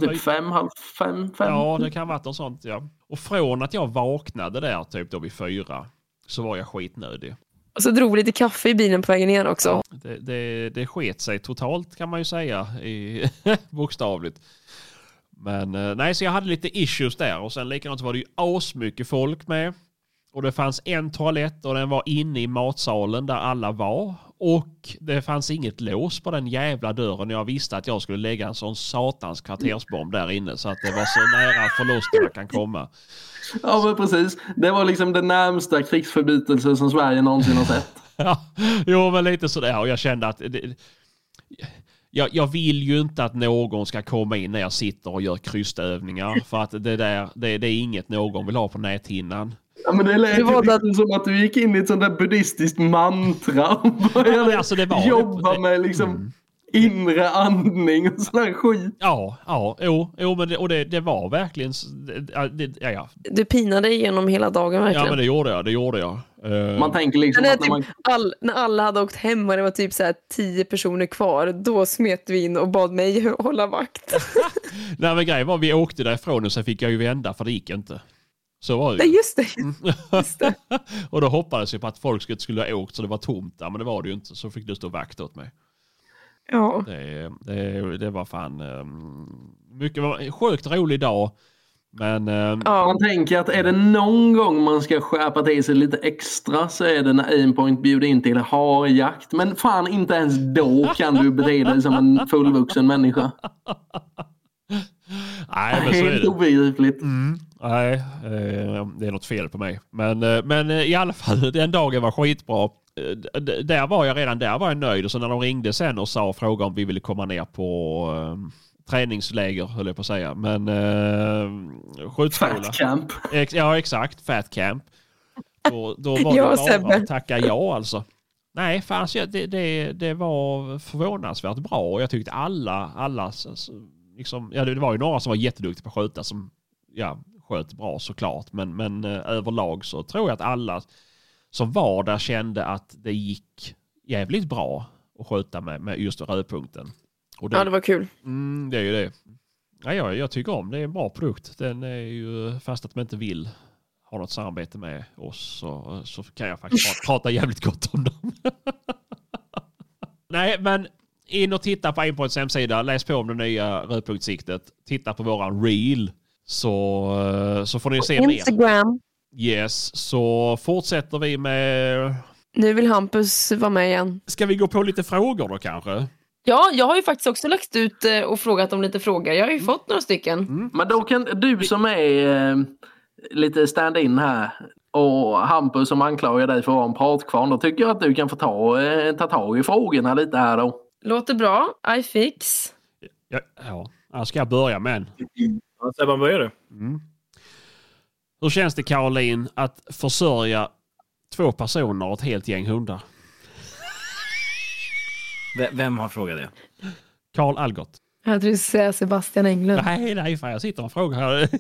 Typ fem, halv fem, fem. Ja, det kan ha varit något sånt ja. Och från att jag vaknade där typ då vid fyra så var jag skitnödig. Och så drog vi lite kaffe i bilen på vägen ner också. Det, det, det sket sig totalt kan man ju säga, i, [LAUGHS] bokstavligt. Men eh, nej, så jag hade lite issues där och sen likadant var det ju asmycket folk med. Och det fanns en toalett och den var inne i matsalen där alla var. Och det fanns inget lås på den jävla dörren. Jag visste att jag skulle lägga en sån satans kvartersbomb där inne så att det var så nära förlusten jag kan komma. Ja, men precis. Det var liksom den närmsta krigsförbrytelse som Sverige någonsin har sett. [LAUGHS] Ja, jo, men lite sådär. Och jag kände att det, jag, jag vill ju inte att någon ska komma in när jag sitter och gör krystövningar. För att det där, det, det är inget någon vill ha på näthinnan. Ja, men det lät Det var ju det- lite som att du gick in i ett sånt där buddhistiskt mantra och började men alltså, det var- jobba det- med liksom inre andning och sån här skit. Ja, ja, jo, jo men det, och det, det var verkligen... det- ja, det, ja, ja. Du pinade igenom hela dagen verkligen. ja, men det gjorde jag. Det gjorde jag. Eh, Man tänker liksom Men det är att när man... typ all, när alla hade åkt hem och det var typ så här tio personer kvar, då smet vi in och bad mig [LAUGHS] hålla vakt. [LAUGHS] nej, men grejen var vi åkte därifrån och sen fick jag ju vända för det gick inte. Så var det ju. just det. [LAUGHS] Just det. [LAUGHS] och då hoppades jag på att folk skulle- ha åkt så det var tomt där, men det var det ju inte. Så fick du stå vakt åt mig. Ja. Det, det, det var fan um, mycket, var sjukt rolig dag. Men ehm, ja. Man tänker att är det någon gång man ska skärpa till sig lite extra så är det när Aimpoint bjuder in till harjakt. Men fan inte ens då kan du bete dig som en fullvuxen människa. [LAUGHS] nej, men så är Helt det. obegripligt. Mm, nej, eh, det är något fel på mig. Men, eh, men eh, i alla fall, den dagen var skitbra. Eh, Där var jag redan där var jag nöjd och så när de ringde sen och sa och frågade om vi ville komma ner på eh, träningsläger höll jag på att säga. Men eh, skjutskola. Fat camp. Ex, ja exakt, fat camp. Då, då [LAUGHS] var Ja, det bara att tacka ja alltså. Nej, fan, jag- det, det, det var förvånansvärt bra och jag tyckte alla, alla liksom, ja det var ju några som var jätteduktiga på att skjuta som ja, sköt bra såklart. Men, men eh, överlag så tror jag att alla som var där kände att det gick jävligt bra att skjuta med, med just rödpunkten. Och det, ja, det var kul. Mm, det är ju det. Ja, jag, jag tycker om det. är en bra produkt. Den är ju, fast att man inte vill ha något samarbete med oss så, så kan jag faktiskt prata, prata jävligt gott om dem. [LAUGHS] Nej, men in och titta på Aimpoints hemsida. Läs på om det nya rödpunktssiktet. Titta på våran reel. Så, eh, så får ni se mer. Instagram. Yes, så fortsätter vi med... Nu vill Hampus vara med igen. Ska vi gå på lite frågor då kanske? Ja, jag har ju faktiskt också lagt ut eh, och frågat om lite frågor. Jag har ju fått några stycken. Men då kan du som är eh, lite stand-in här och Hampus som anklagar dig för att vara en pratkvarn. Då tycker jag att du kan få ta, ta tag i frågorna lite här då. Låter bra. I fix. Ja, ja. ja ska jag börja med en? Ja, Sebban, börjar du? Hur känns det Caroline att försörja två personer och ett helt gäng hundar? V- vem har frågat det? Karl Algot. Jag tror du skulle säga Sebastian Englund. Nej, nej, fan jag sitter och frågar här. [LAUGHS]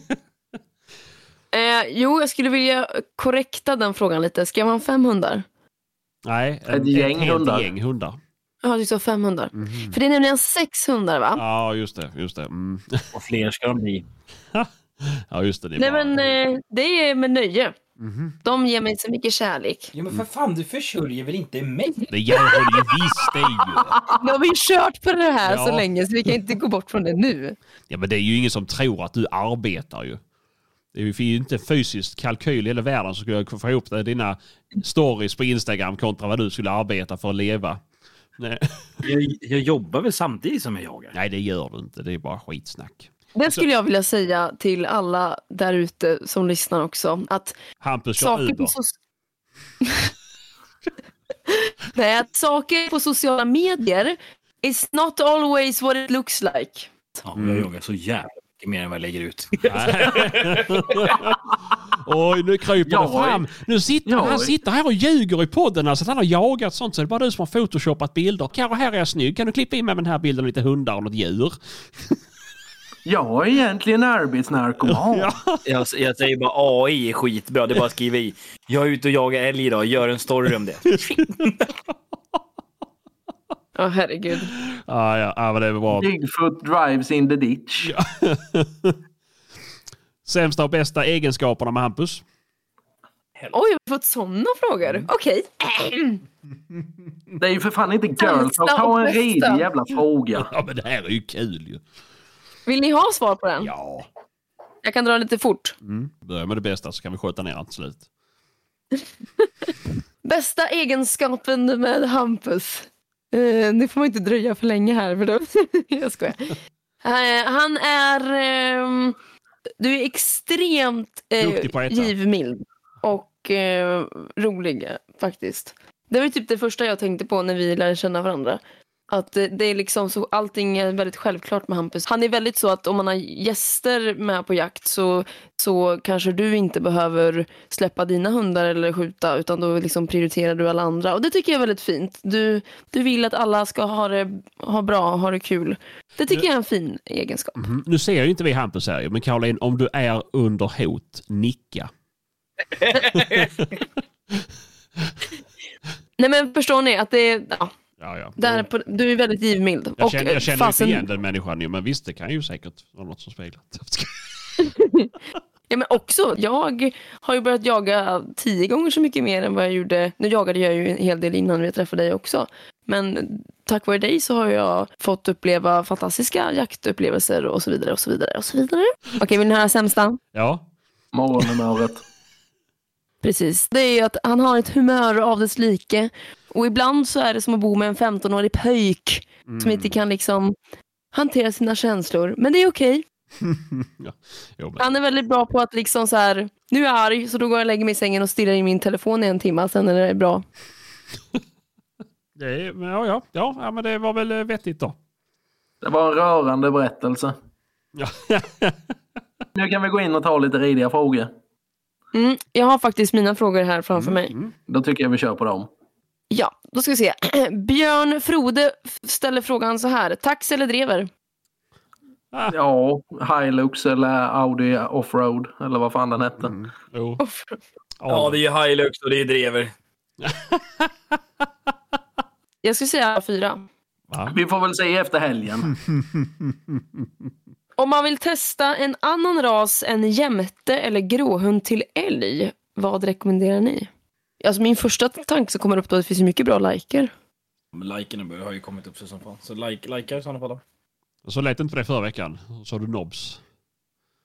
Eh, jo, jag skulle vilja korrekta den frågan lite. Ska man ha fem hundar? nej, Ett gäng helt hundar. gäng hundar. Ja, du sa fem hundar. Mhm. För det är nämligen sex hundar va? Ja, just det. Just det. Mm. Och fler ska de bli. [LAUGHS] Ja, just det. det är Nej bara- men eh, det är med nöje. Mhm. De ger mig så mycket kärlek. Jo men för fan, du försörjer väl inte mig? Det gör ju visst det ju. Nu har vi ju kört på det här Ja. så länge så vi kan inte gå bort från det nu. Ja, men det är ju ingen som tror att du arbetar ju. Det är ju inte fysiskt kalkyl i hela världen som skulle få ihop det. dina stories på Instagram kontra vad du skulle arbeta för att leva. Nej, [LAUGHS] Jag, jag jobbar väl samtidigt som jag jagar? nej det gör du inte. Det är bara skitsnack. Det skulle jag vilja säga till alla där ute som lyssnar också. Att Hampus kör saker på, Uber. so- [LAUGHS] Nej, att saker på sociala medier is not always what it looks like. Ja, jag jagar så jävla mycket mer än vad jag lägger ut. [LAUGHS] Oj, nu kryper Ja, det fram. Nu sitter, ja. han sitter här och ljuger i podden. Alltså att han har jagat sånt. Så det är bara du som har photoshopat bilder. Karo, här är jag snygg. Kan du klippa in med den här bilden lite hundar och något djur? Jag är egentligen arbetsnarkoman. Ja. Jag, jag säger bara AI är skitbra. Det är bara att skriva i. Jag är ute och jagar älg idag. Gör en story om det. [LAUGHS] Ja, herregud. Ja, ja, ja, men det är bra. Bigfoot drives in the ditch. [LAUGHS] Sämsta och bästa egenskaperna med Hampus? Oj, jag har fått sådana frågor. Okej. Det är ju för fan inte girl Sämsta talk. Ta en redig jävla fråga. Ja, men det här är ju kul ju. Vill ni ha svar på den? Ja. Jag kan dra lite fort. Mm. Börja med det bästa så kan vi sköta ner allt slut. [LAUGHS] Bästa egenskapen med Hampus. Uh, nu får man inte dröja för länge här. För då... [LAUGHS] jag skojar. Eh, han är... ehm, du är extremt äta. givmild och eh, rolig eh, faktiskt. Det var typ det första jag tänkte på när vi lärde känna varandra. Att det är liksom så, allting är väldigt självklart med Hampus. Han är väldigt så att om man har gäster med på jakt så, så kanske du inte behöver släppa dina hundar eller skjuta utan då liksom prioriterar du alla andra. Och det tycker jag är väldigt fint. Du, du vill att alla ska ha det ha bra, ha det kul. Det tycker jag är en fin egenskap. Mhm. Nu ser ju inte vi Hampus här men Caroline, om du är under hot, nicka. [LAUGHS] Nej men förstår ni att det är, ja, Ja, ja. där på, du är väldigt givmild. Jag känner, jag eh, känner fasen- inte igen den människan ju, men visst, det kan ju säkert vara något som speglar. [LAUGHS] Ja, men också, jag har ju börjat jaga tio gånger så mycket mer än vad jag gjorde. Nu jagade jag ju en hel del innan vi träffade dig också. Men tack vare dig så har jag fått uppleva fantastiska jaktupplevelser och så vidare och så vidare och så vidare. Okej, vill ni höra sämsta? Ja. Morgonhumöret. [LAUGHS] Precis. Det är ju att han har ett humör av dess like. Och ibland så är det som att bo med en 15-årig pöjk som inte kan liksom hantera sina känslor. Men det är okej. [LAUGHS] ja. Han är väldigt bra på att liksom så här, nu är jag arg så då går jag och lägger mig i sängen och stirrar i min telefon i en timme, sen är det bra. [LAUGHS] det är, men ja, ja, ja, ja, men det var väl eh, vettigt då. Det var en rörande berättelse. Ja. [LAUGHS] Nu kan vi gå in och ta lite ridiga frågor. Mm, jag har faktiskt mina frågor här framför mig. Mm. Då tycker jag vi kör på dem. Ja, då ska vi se. [CLEARS THROAT] Björn Frode ställer frågan så här. Tax eller drever? Ja, Hilux eller Audi Offroad eller vad fan den hette. Mm. Jo. Ja, det är ju Hilux och det är drever. [LAUGHS] Jag skulle säga fyra. Va? Vi får väl se efter helgen. [LAUGHS] Om man vill testa en annan ras än jämte eller gråhund till älg, vad rekommenderar ni? Alltså min första tanke som kommer upp då, det finns mycket bra liker. Men likerna har ju kommit upp sig som fan. Så like, likar i sådana fall då. Så lät inte det förra veckan. Så har du nobs.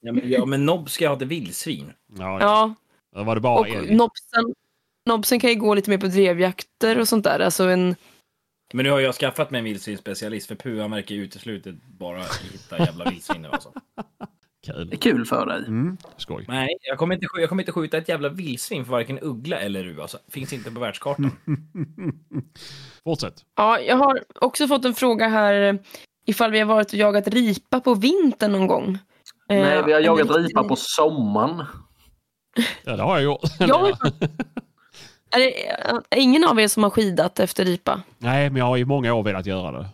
Ja men, ja, men nobb ska jag ha till vildsvin. Ja, ja. Ja, var det bara och nobsen, nobsen kan ju gå lite mer på drevjakter och sånt där. Alltså en, Men nu har jag skaffat mig en vildsvinsspecialist för Pua verkar uteslutet bara hitta jävla vildsvin nu alltså. [LAUGHS] Det är Kul. kul för dig. Mm. Skoj. Nej, jag kommer, inte, jag kommer inte skjuta ett jävla vildsvin för varken uggla eller ru alltså. Finns inte på världskartan. [LAUGHS] Fortsätt. ja, jag har också fått en fråga här ifall vi har varit och jagat ripa på vintern någon gång. Nej, Eh, vi har jagat ripa på sommaren. [LAUGHS] Ja, det har jag gjort. Jag [LAUGHS] är det ingen av er som har skidat efter ripa? Nej, men jag har i många år velat göra det.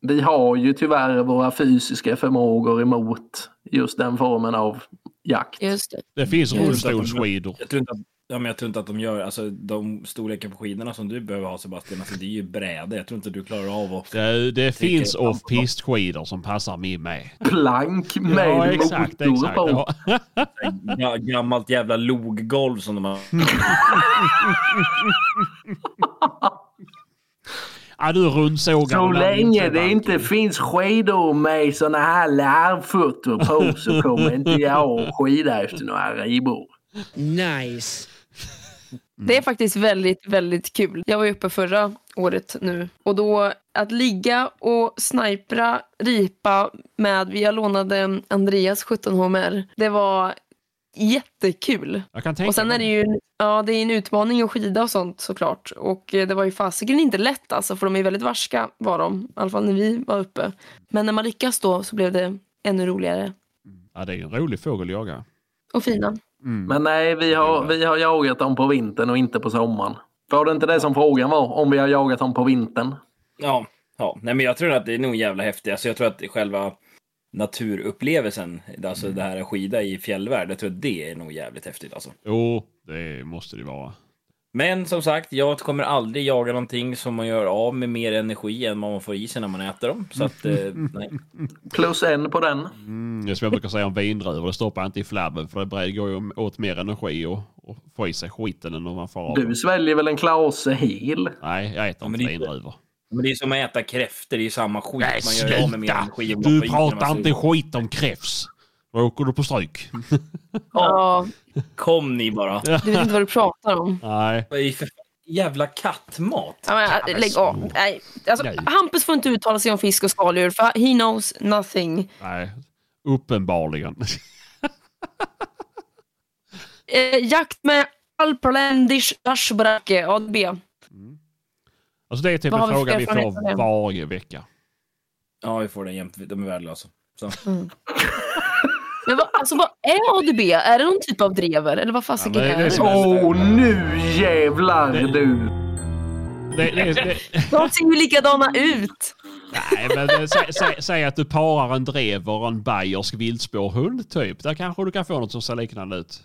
Vi har ju tyvärr våra fysiska förmågor emot just den formen av jakt. Just det. Det finns rullstolsskidor. Jag tror inte att, ja, men jag tror inte att de gör, alltså de storleken på skidorna som du behöver ha Sebastian, alltså det är ju bräde. Jag tror inte du klarar av att... Det, det finns jag. off-pist-skidor som passar mig med. Plank med Ja, exakt. motor exakt. på. Ja, [LAUGHS] gammalt jävla loggolv som de har. [LAUGHS] Ja, du rundsågar Så länge det inte finns skidor med såna här larvfötter på så kommer inte jag att skida efter några ribor. Nice. Det är faktiskt väldigt, väldigt kul. Jag var ju uppe förra året nu och då att ligga och snipra ripa med, vi lånade Andreas 17 HMR. Det var jättekul. Jag kan tänka Och sen är det ju ja, det är en utmaning att skida och sånt såklart. Och eh, det var ju fasiken inte lätt alltså, för de är väldigt varska var de. I alla fall när vi var uppe. Men när man lyckas då så blev det ännu roligare. Ja, det är en rolig fågel att jaga. Och fina. Men nej, vi har, vi har jagat dem på vintern och inte på sommaren. Var det inte det som frågan var? Om vi har jagat dem på vintern? Ja, ja. Nej, men jag tror att det är nog jävla häftigt. Alltså, jag tror att själva naturupplevelsen, alltså det här att skida i fjällvärld, jag tror det är nog jävligt häftigt alltså. Jo, det måste det vara. Men som sagt, jag kommer aldrig jaga någonting som man gör av med mer energi än vad man får i sig när man äter dem. Så att, eh, [LAUGHS] nej. Plus en på den. Mm, det är som jag brukar säga om vindruvor, det stoppar inte i flabben för det går ju åt mer energi och, och få i sig skiten än om man får av Du sväljer väl en klase hel? Nej, jag äter Ja, inte vindruvor. Men det är som att äta kräftor, det är ju samma skit. Nej, man gör av med mer sluta! energi Du pratar inte skit om kräfs. Då åker du på stryk. [LAUGHS] Ja, Kom ni bara. du vet inte vad du pratar om. Nej. Vad är det för jävla kattmat? Ja, men, lägg av. Nej. Alltså, Nej. Hampus får inte uttala sig om fisk och skaldjur för he knows nothing. Nej. Uppenbarligen. [LAUGHS] Eh, jakt med Alperländisch Daschbracke, ADB. Alltså det är typ Vad en fråga vi får varje vecka. Ja, vi får den jämt. De är värdelösa. Så. Men vad, alltså, vad är ADB? Är det någon typ av drever? Eller vad fasiken Ja, är det? Åh, nu jävlar Det- du! Det, det, det, De ser ju likadana ut. nej, men sä, sä, säg att du parar en drever och en bayersk viltspårhund typ. Där kanske du kan få något som ser liknande ut.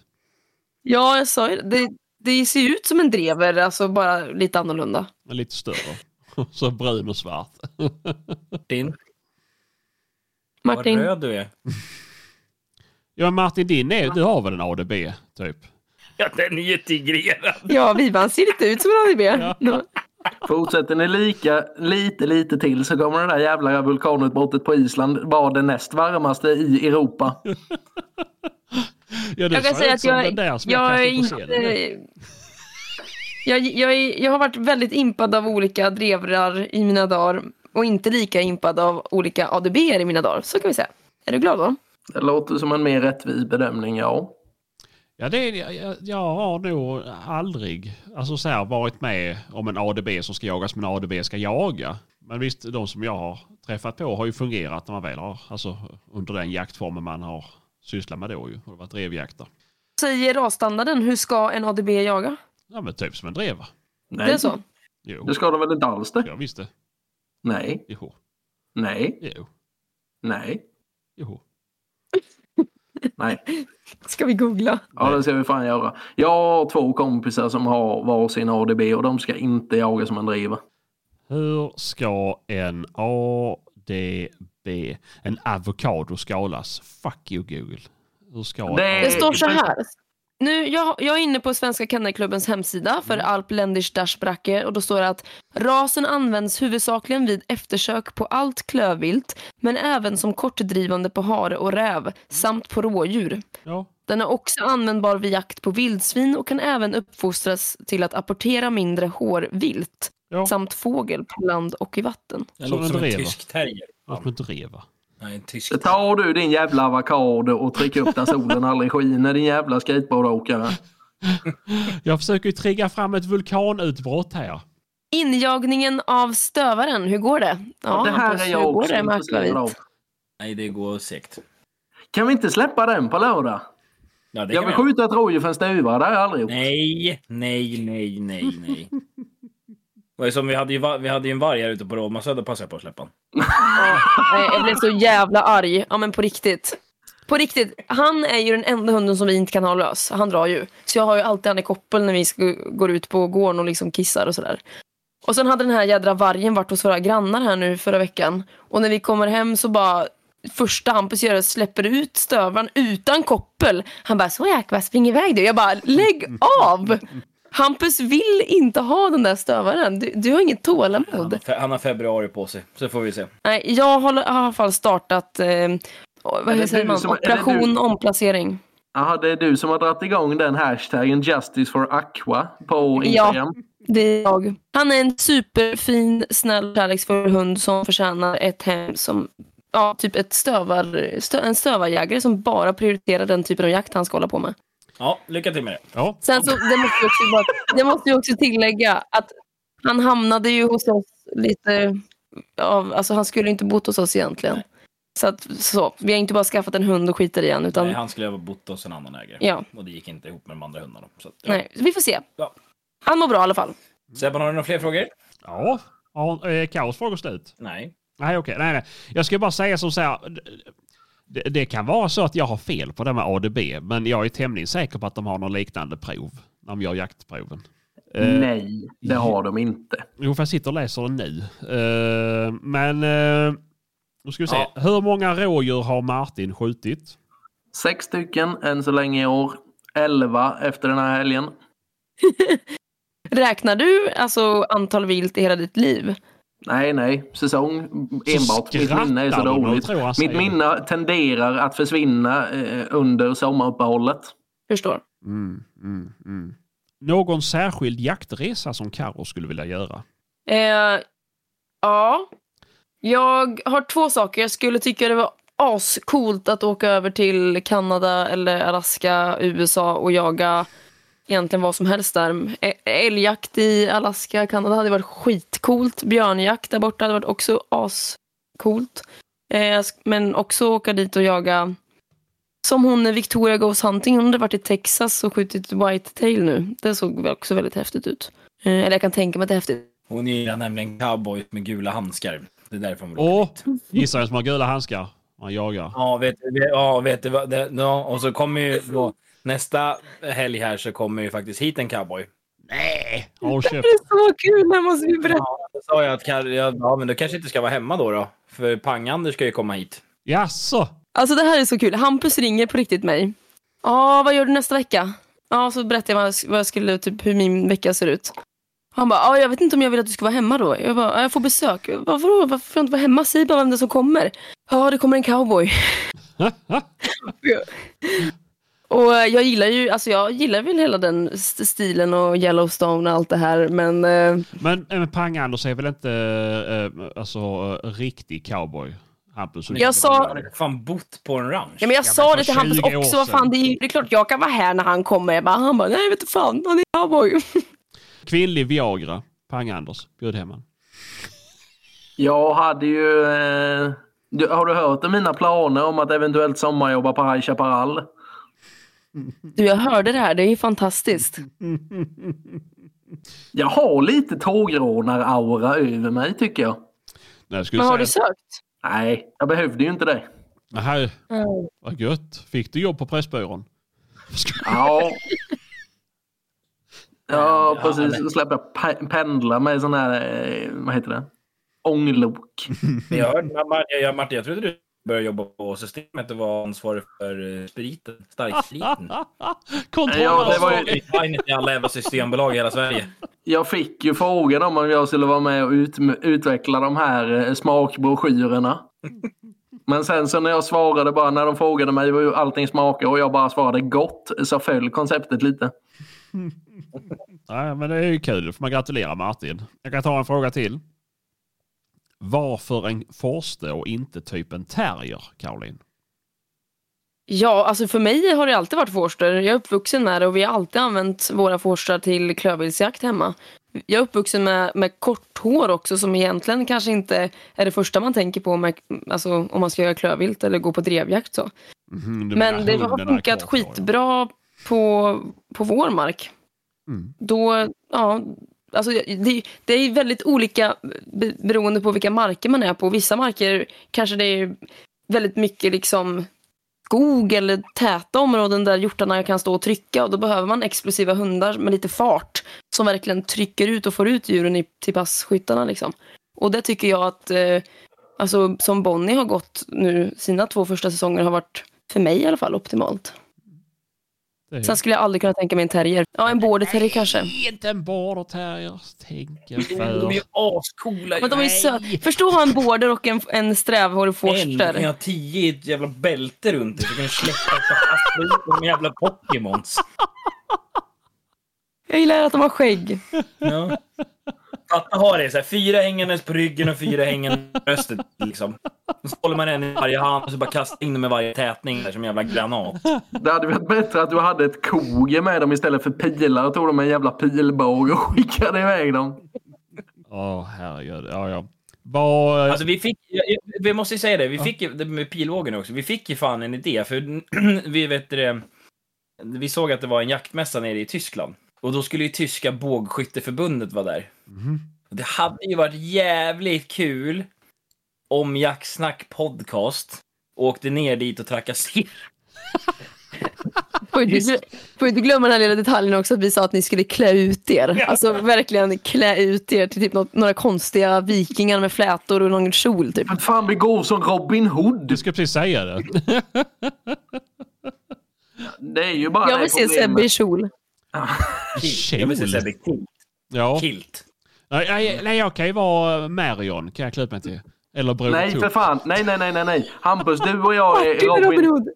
Ja, jag sa ju det. Det. Ser ut som en drever, alltså bara lite annorlunda. Men lite större. [LAUGHS] Så brun och svart. [LAUGHS] Martin, vad röd du är. [LAUGHS] Ja, Martin, din är, du har väl en ADB, typ? Ja, den är ju integrerad. Ja, Vivan ser lite ut som en ADB. Fortsätter ni lika lite, lite till så kommer det där jävla vulkanutbrottet på Island vara det näst varmaste i Europa. Ja, du Jag kan säga att jag, där som jag nu. inte... [LAUGHS] Jag, jag, jag har varit väldigt impad av olika drevrar i mina dagar och inte lika impad av olika ADB i mina dagar. Så kan vi säga. Är du glad då? Det låter som en mer rättvis bedömning, ja. Ja, det är, jag, jag har nog aldrig alltså så här, varit med om en ADB som ska jagas men en ADB ska jaga. Men visst, de som jag har träffat på har ju fungerat när man väl har, alltså under den jaktformen man har sysslat med då ju. Och det har varit drevjakter. Säger rasstandarden, hur ska en ADB jaga? Ja, men typ som en dreva. Nej, Det är så? Jo, Det ska de väl inte alls det? jag visste. Nej, Jo, nej, jo, nej, jo. nej. Ska vi googla? Ja, det ska vi fan göra. Jag har två kompisar som har varsin ADB och de ska inte jaga som en driva. Hur ska en ADB, en avokado skalas? Fuck you Google. Hur ska Det- Det står så här. Nu, jag, jag är inne på Svenska Kennelklubbens hemsida för Alp Länders Dashbracke och då står det att rasen används huvudsakligen vid eftersök på allt klövvilt men även som kortdrivande på hare och räv samt på rådjur. Ja, Den är också användbar vid jakt på vildsvin och kan även uppfostras till att apportera mindre hårvilt ja. samt fågel på land och i vatten. Som låter som en tysk terrier. Att med dreva. Nej, en tysk Så tar du din jävla avokado och trycker upp där solen aldrig skiner din jävla skateboardåkare. [LAUGHS] Jag försöker ju trigga fram ett vulkanutbrott här. Injagningen av stövaren, hur går det? Ja, det här är hur jag går också intresserad av. Nej, det går segt. Kan vi inte släppa den på lördag? Ja, det Jag vill skjuta ett rådjur för en stuva, det har jag aldrig gjort. Nej, nej, nej, nej, nej. [LAUGHS] Som vi hade ju, vi hade ju en varg här ute på Roma så då passade jag på att släppa honom. Nej, [LAUGHS] jag blev så jävla arg. Ja men på riktigt. På riktigt. Han är ju den enda hunden som vi inte kan ha lös. Han drar ju. Så jag har ju alltid han i koppel när vi ska, går ut på gården och liksom kissar och sådär. Och sen hade den här jädra vargen varit hos våra grannar här nu förra veckan. Och när vi kommer hem så bara första Hampus gör är att släpper ut stövaren utan koppel. Han bara så jäkla spring iväg du. Jag bara lägg av! Hampus vill inte ha den där stövaren. Du, du har inget Han tålamod. har, fe- han har februari på sig, så får vi se. Nej, jag har, har i alla fall startat eh, vad säger man? som- operation du- omplacering. Jaha, det är du som har dragit igång den hashtaggen Justice for Aqua på Instagram. Det är jag. Han är en superfin, snäll, kärleksfull hund som förtjänar ett hem som Ja, typ ett stövar, stö, en stövarjägare som bara prioriterar den typen av jakt han ska hålla på med. Ja, lycka till med det. Ja, Sen så, det måste jag också, bara, det måste jag också tillägga att han hamnade ju hos oss lite av, alltså han skulle inte bott hos oss egentligen. Så att, så, vi har inte bara skaffat en hund och skiter i han, utan Nej, han skulle ha bott hos en annan ägare. Ja. Och det gick inte ihop med de andra hundarna. Så, att, ja. nej, vi får se. Ja. Han mår bra i alla fall. Sebban, har du några fler frågor? ja. Har eh, Kaos frågor slut? Nej. Nej, okej. Nej, nej. Jag ska bara säga som så här. Det, det kan vara så att jag har fel på det med ADB, men jag är tämligen säker på att de har någon liknande prov när de gör jaktproven. Eh, Nej, det har de inte. Jo, för jag sitter och läser den nu. Eh, men eh, nu ska vi se. Ja. Hur många rådjur har Martin skjutit? Sex stycken än så länge i år. Elva efter den här helgen. [LAUGHS] Räknar du alltså antal vilt i hela ditt liv? Nej, nej. Säsong enbart. Mitt minne är så dåligt. Mitt minne tenderar att försvinna eh, under sommaruppehållet. Förstår. Mm, mm, mm. Någon särskild jaktresa som Karo skulle vilja göra? Eh, ja. Jag har två saker. Jag skulle tycka det var ascoolt att åka över till Kanada eller Alaska, USA och jaga egentligen vad som helst där. Älgjakt i Alaska, Kanada hade varit skitcoolt. Björnjakt där borta hade varit också ascoolt. Eh, men också åka dit och jaga som hon Victoria Goes Hunting, hon hade varit i Texas och skjutit whitetail nu. Det såg väl också väldigt häftigt ut. Eh, eller jag kan tänka mig att det är häftigt. Hon gillar nämligen cowboy med gula handskar. Det är därför hon vill åka Och dit. gissa vem som har gula handskar? Han jagar. Ja, vet, vet- ja, vet du vad? Det, ja, och så kommer ju då nästa helg här så kommer ju faktiskt hit en cowboy. Nej! Håll Det är så kul, det måste vi berätta. Ja, då sa jag att ja, men du kanske inte ska vara hemma då då. För Pang-Anders ska ju komma hit. Jaså? Alltså det här är så kul. Hampus ringer på riktigt mig. Ja, vad gör du nästa vecka? Ja, så berättar jag vad jag, skulle, typ hur min vecka ser ut. Han bara, ja, jag vet inte om jag vill att du ska vara hemma då. Jag bara, ja, jag får besök. Varför då? Varför får jag inte vara hemma? Säg bara vem det är som kommer. Ja, det kommer en cowboy. [LAUGHS] och eh, jag gillar ju, alltså jag gillar väl hela den st- stilen och Yellowstone och allt det här. Men eh, Men, men Pang-Anders är väl inte eh, alltså, eh, riktig cowboy? Hampus? jag sa, Jag fan bott på en ranch. Ja, men jag Ja, sa men det till Hampus 20 år också. Vad fan, det, är, det är klart jag kan vara här när han kommer. Jag bara, han bara, nej vet du fan, han är cowboy. [LAUGHS] Kvinnlig Viagra. Pang-Anders. Bjud hem han. Jag hade ju... Eh, du, har du hört om mina planer om att eventuellt sommarjobba på High Chaparral? Du, jag hörde det här. Det är ju fantastiskt. [LAUGHS] Jag har lite tågrånar-aura över mig tycker jag. Nej, jag skulle Men har du säga... sökt? Nej, jag behövde ju inte det. Nej, vad gött. Fick du jobb på Pressbyrån? [LAUGHS] Ja. Ja, precis. Så släppte jag pe- pendla med sån här, eh, vad heter det? Ånglok. Men Jag hörde, Martin, jag, Martin, jag trodde du började jobba på systemet och var ansvarig för eh, spriten, starkspriten. [LAUGHS] Ja, det var ju- i alla jävla systembolag i hela Sverige. Jag fick ju frågan om jag skulle vara med och ut, utveckla de här eh, smakbroschyrerna. Men sen så när jag svarade bara, när de frågade mig hur allting smakar och jag bara svarade gott så föll konceptet lite. [LAUGHS] Nej, men det är ju kul. Då får man gratulera Martin. Jag kan ta en fråga till. Varför en forste och inte typ en terrier, Caroline? Ja, alltså för mig har det alltid varit forster. Jag är uppvuxen med det och vi har alltid använt våra forstrar till klövviltsjakt hemma. Jag är uppvuxen med, med kort hår också som egentligen kanske inte är det första man tänker på med, alltså, om man ska göra klövvilt eller gå på drevjakt. Så. Mhm, du Men det har funkat kort, ja. skitbra på, på vår mark. Mm. Då, ja, alltså det, det är väldigt olika beroende på vilka marker man är på. Vissa marker kanske det är väldigt mycket liksom skog eller täta områden där hjortarna kan stå och trycka och då behöver man explosiva hundar med lite fart som verkligen trycker ut och får ut djuren i, till passkyttarna. Liksom. Och det tycker jag att, eh, alltså, som Bonnie har gått nu, sina två första säsonger har varit, för mig i alla fall, optimalt. Sen skulle jag aldrig kunna tänka mig en terrier. Ja, en border terrier kanske. Nej, inte en border terrier. Tänker De är ju för. ascoola. Men de är söta. Förstå att ha en border och en, en strävhårig En, du kan forster. ha tio i ett jävla bälte runt dig så kan du släppa par de jävla Pokémons. Jag gillar att de har skägg. Ja. Fatta ha det så här, fyra hängandes på ryggen och fyra hängandes på bröstet liksom. Så håller man en i varje hand och så bara kastar in dem i varje tätning där som en jävla granat. Det hade varit bättre att du hade ett koge med dem istället för pilar och tog dem en jävla pilbåge och skickade iväg dem. Åh, herregud. Ja, ja. Vad... Alltså vi fick, vi måste ju säga det, vi fick ju, det med pilbågen också, vi fick ju fan en idé för [CLEARS THROAT] vi vet det, vi såg att det var en jaktmässa nere i Tyskland. Och då skulle ju tyska bågskytteförbundet vara där. Och Det hade ju varit jävligt kul om Jacksnack podcast åkte ner dit och trakasserade. Får du, inte- får inte glömma den här lilla detaljen också att vi sa att ni skulle klä ut er. Alltså verkligen klä ut er till typ något, några konstiga vikingar med flätor och någon kjol typ. Men fan vi går som Robin Hood. Du ska precis säga det. Det är ju bara Jag vill se Sebbe i problemet. [LAUGHS] kjol. Jag vill. Sebbe kilt. Ja. kilt. Nej, nej, nej, jag kan ju vara Marion. Kan jag klä mig till. Eller Bror Nej för fan. Nej, nej, nej, nej, nej. Hampus, du och jag är Robin Robin... Hood.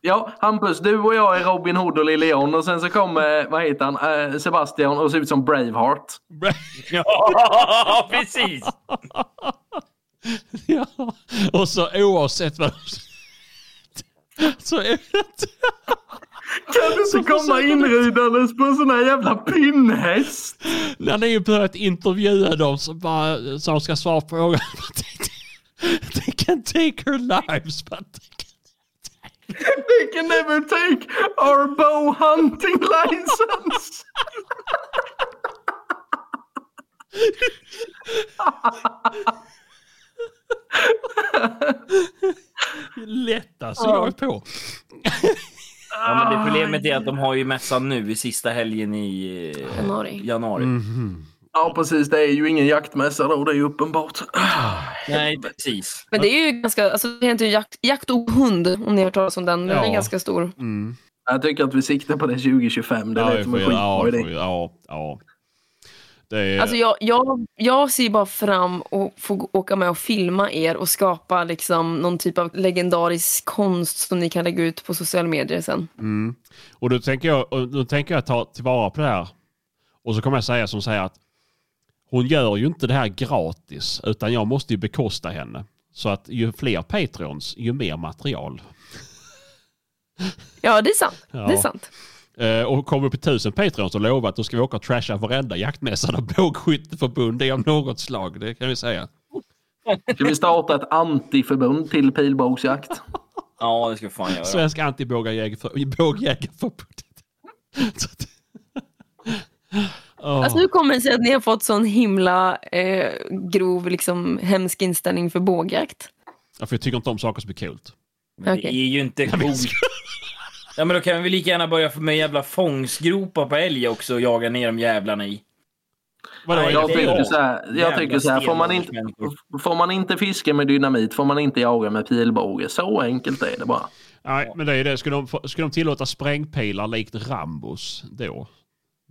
Ja, Hampus, du och jag är Robin Hood och Lille John och sen så kommer, vad heter han, eh, Sebastian och ser ut som Braveheart. [LAUGHS] Ja, precis! [LAUGHS] ja. Och så oavsett vad så är det... Kan du inte komma inridandes på en sån här jävla pinnhäst? När ni börjat intervjua dem så bara så de ska svara på frågan. [LAUGHS] They can take her lives but they can... They can never take our bow hunting license. [LAUGHS] Lätt alltså, jag är på. Ja, men det problemet är att de har ju mässan nu i sista helgen i eh, Januari. januari. Mhm. Ja, precis. Det är ju ingen jaktmässa då, det är ju uppenbart. Nej, precis. Men det är ju ganska, alltså det heter ju jakt, jakt och hund om ni har hört talas om den. Den är Ja. ganska stor. Mm. Jag tycker att vi siktar på det 2025. Det Ja, lät vi som får en ja, skitbra vi idé. ja, ja. Är, Alltså jag, jag, jag ser bara fram och få åka med och filma er och skapa liksom någon typ av legendarisk konst som ni kan lägga ut på sociala medier sen. mm. Och då tänker, jag, då tänker jag ta tillvara på det här. Och så kommer jag säga som säger att hon gör ju inte det här gratis utan jag måste ju bekosta henne. Så att ju fler Patreons, ju mer material. Ja, det är sant. Ja. Det är sant. Eh, och kommer upp i tusen Patreons och lovar att då ska vi åka och trasha varenda jaktmässa där bågskytteförbund är av något slag. Det kan vi säga. Ska vi starta ett antiförbund till pilbågsjakt? [LAUGHS] Ja, det ska vi fan göra. [LAUGHS] Så att- Åh. Alltså hur kommer det sig att ni har fått sån himla eh, grov, liksom hemsk inställning för bågjakt? Ja, för jag tycker inte om saker som är coolt. Men det Okej. är ju inte coolt. Ja, men då kan vi lika gärna börja med jävla fångsgropar på älg också och jaga ner de jävlarna i. Vadå, Nej, Jag det är tycker så här, jag Jävla tycker så här får, man inte, får man inte fiska med dynamit får man inte jaga med pilbåge. Så enkelt är det bara. Nej, men det är det. Skulle de, skulle de tillåta sprängpilar likt Rambos, då,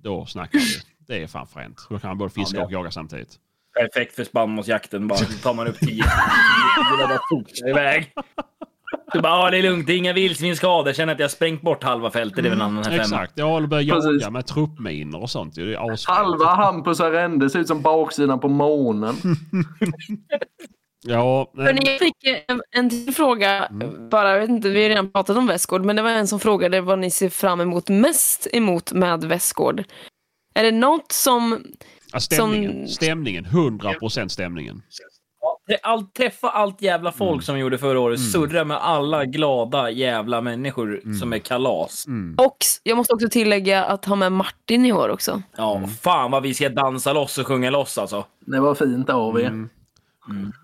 då snackar vi. Det är fan fränt. Då kan man både fiska Ja, det- och jaga samtidigt. Perfekt för spannmålsjakten. Bara så tar man upp tio. tio och bara iväg. Du bara, ja det är lugnt, det är inga vildsvinsskador. Känner att jag har sprängt bort halva fältet. Det är väl en annan här femma. Exakt. Jag håller börjat jaga Precis. med truppminor och sånt. Det är asfränt. Halva Hampus arrende ser ut som baksidan på månen. [LAUGHS] Ja, men, Hörrni, jag fick en, en till fråga, Mm. bara, jag vet inte, vi har redan pratat om Västgård, men det var en som frågade vad ni ser fram emot mest emot med Västgård. Är det något som... ja, stämningen. som- Stämningen. 100% stämningen. Det- Allt, träffa allt jävla folk Mm. som gjorde förra året. Surra med alla glada jävla människor Mm. som är kalas. Och s- jag måste också tillägga att ha med Martin i år också. Ja, Mm. fan vad vi ska dansa loss och sjunga loss alltså. Det var fint av er. Mm.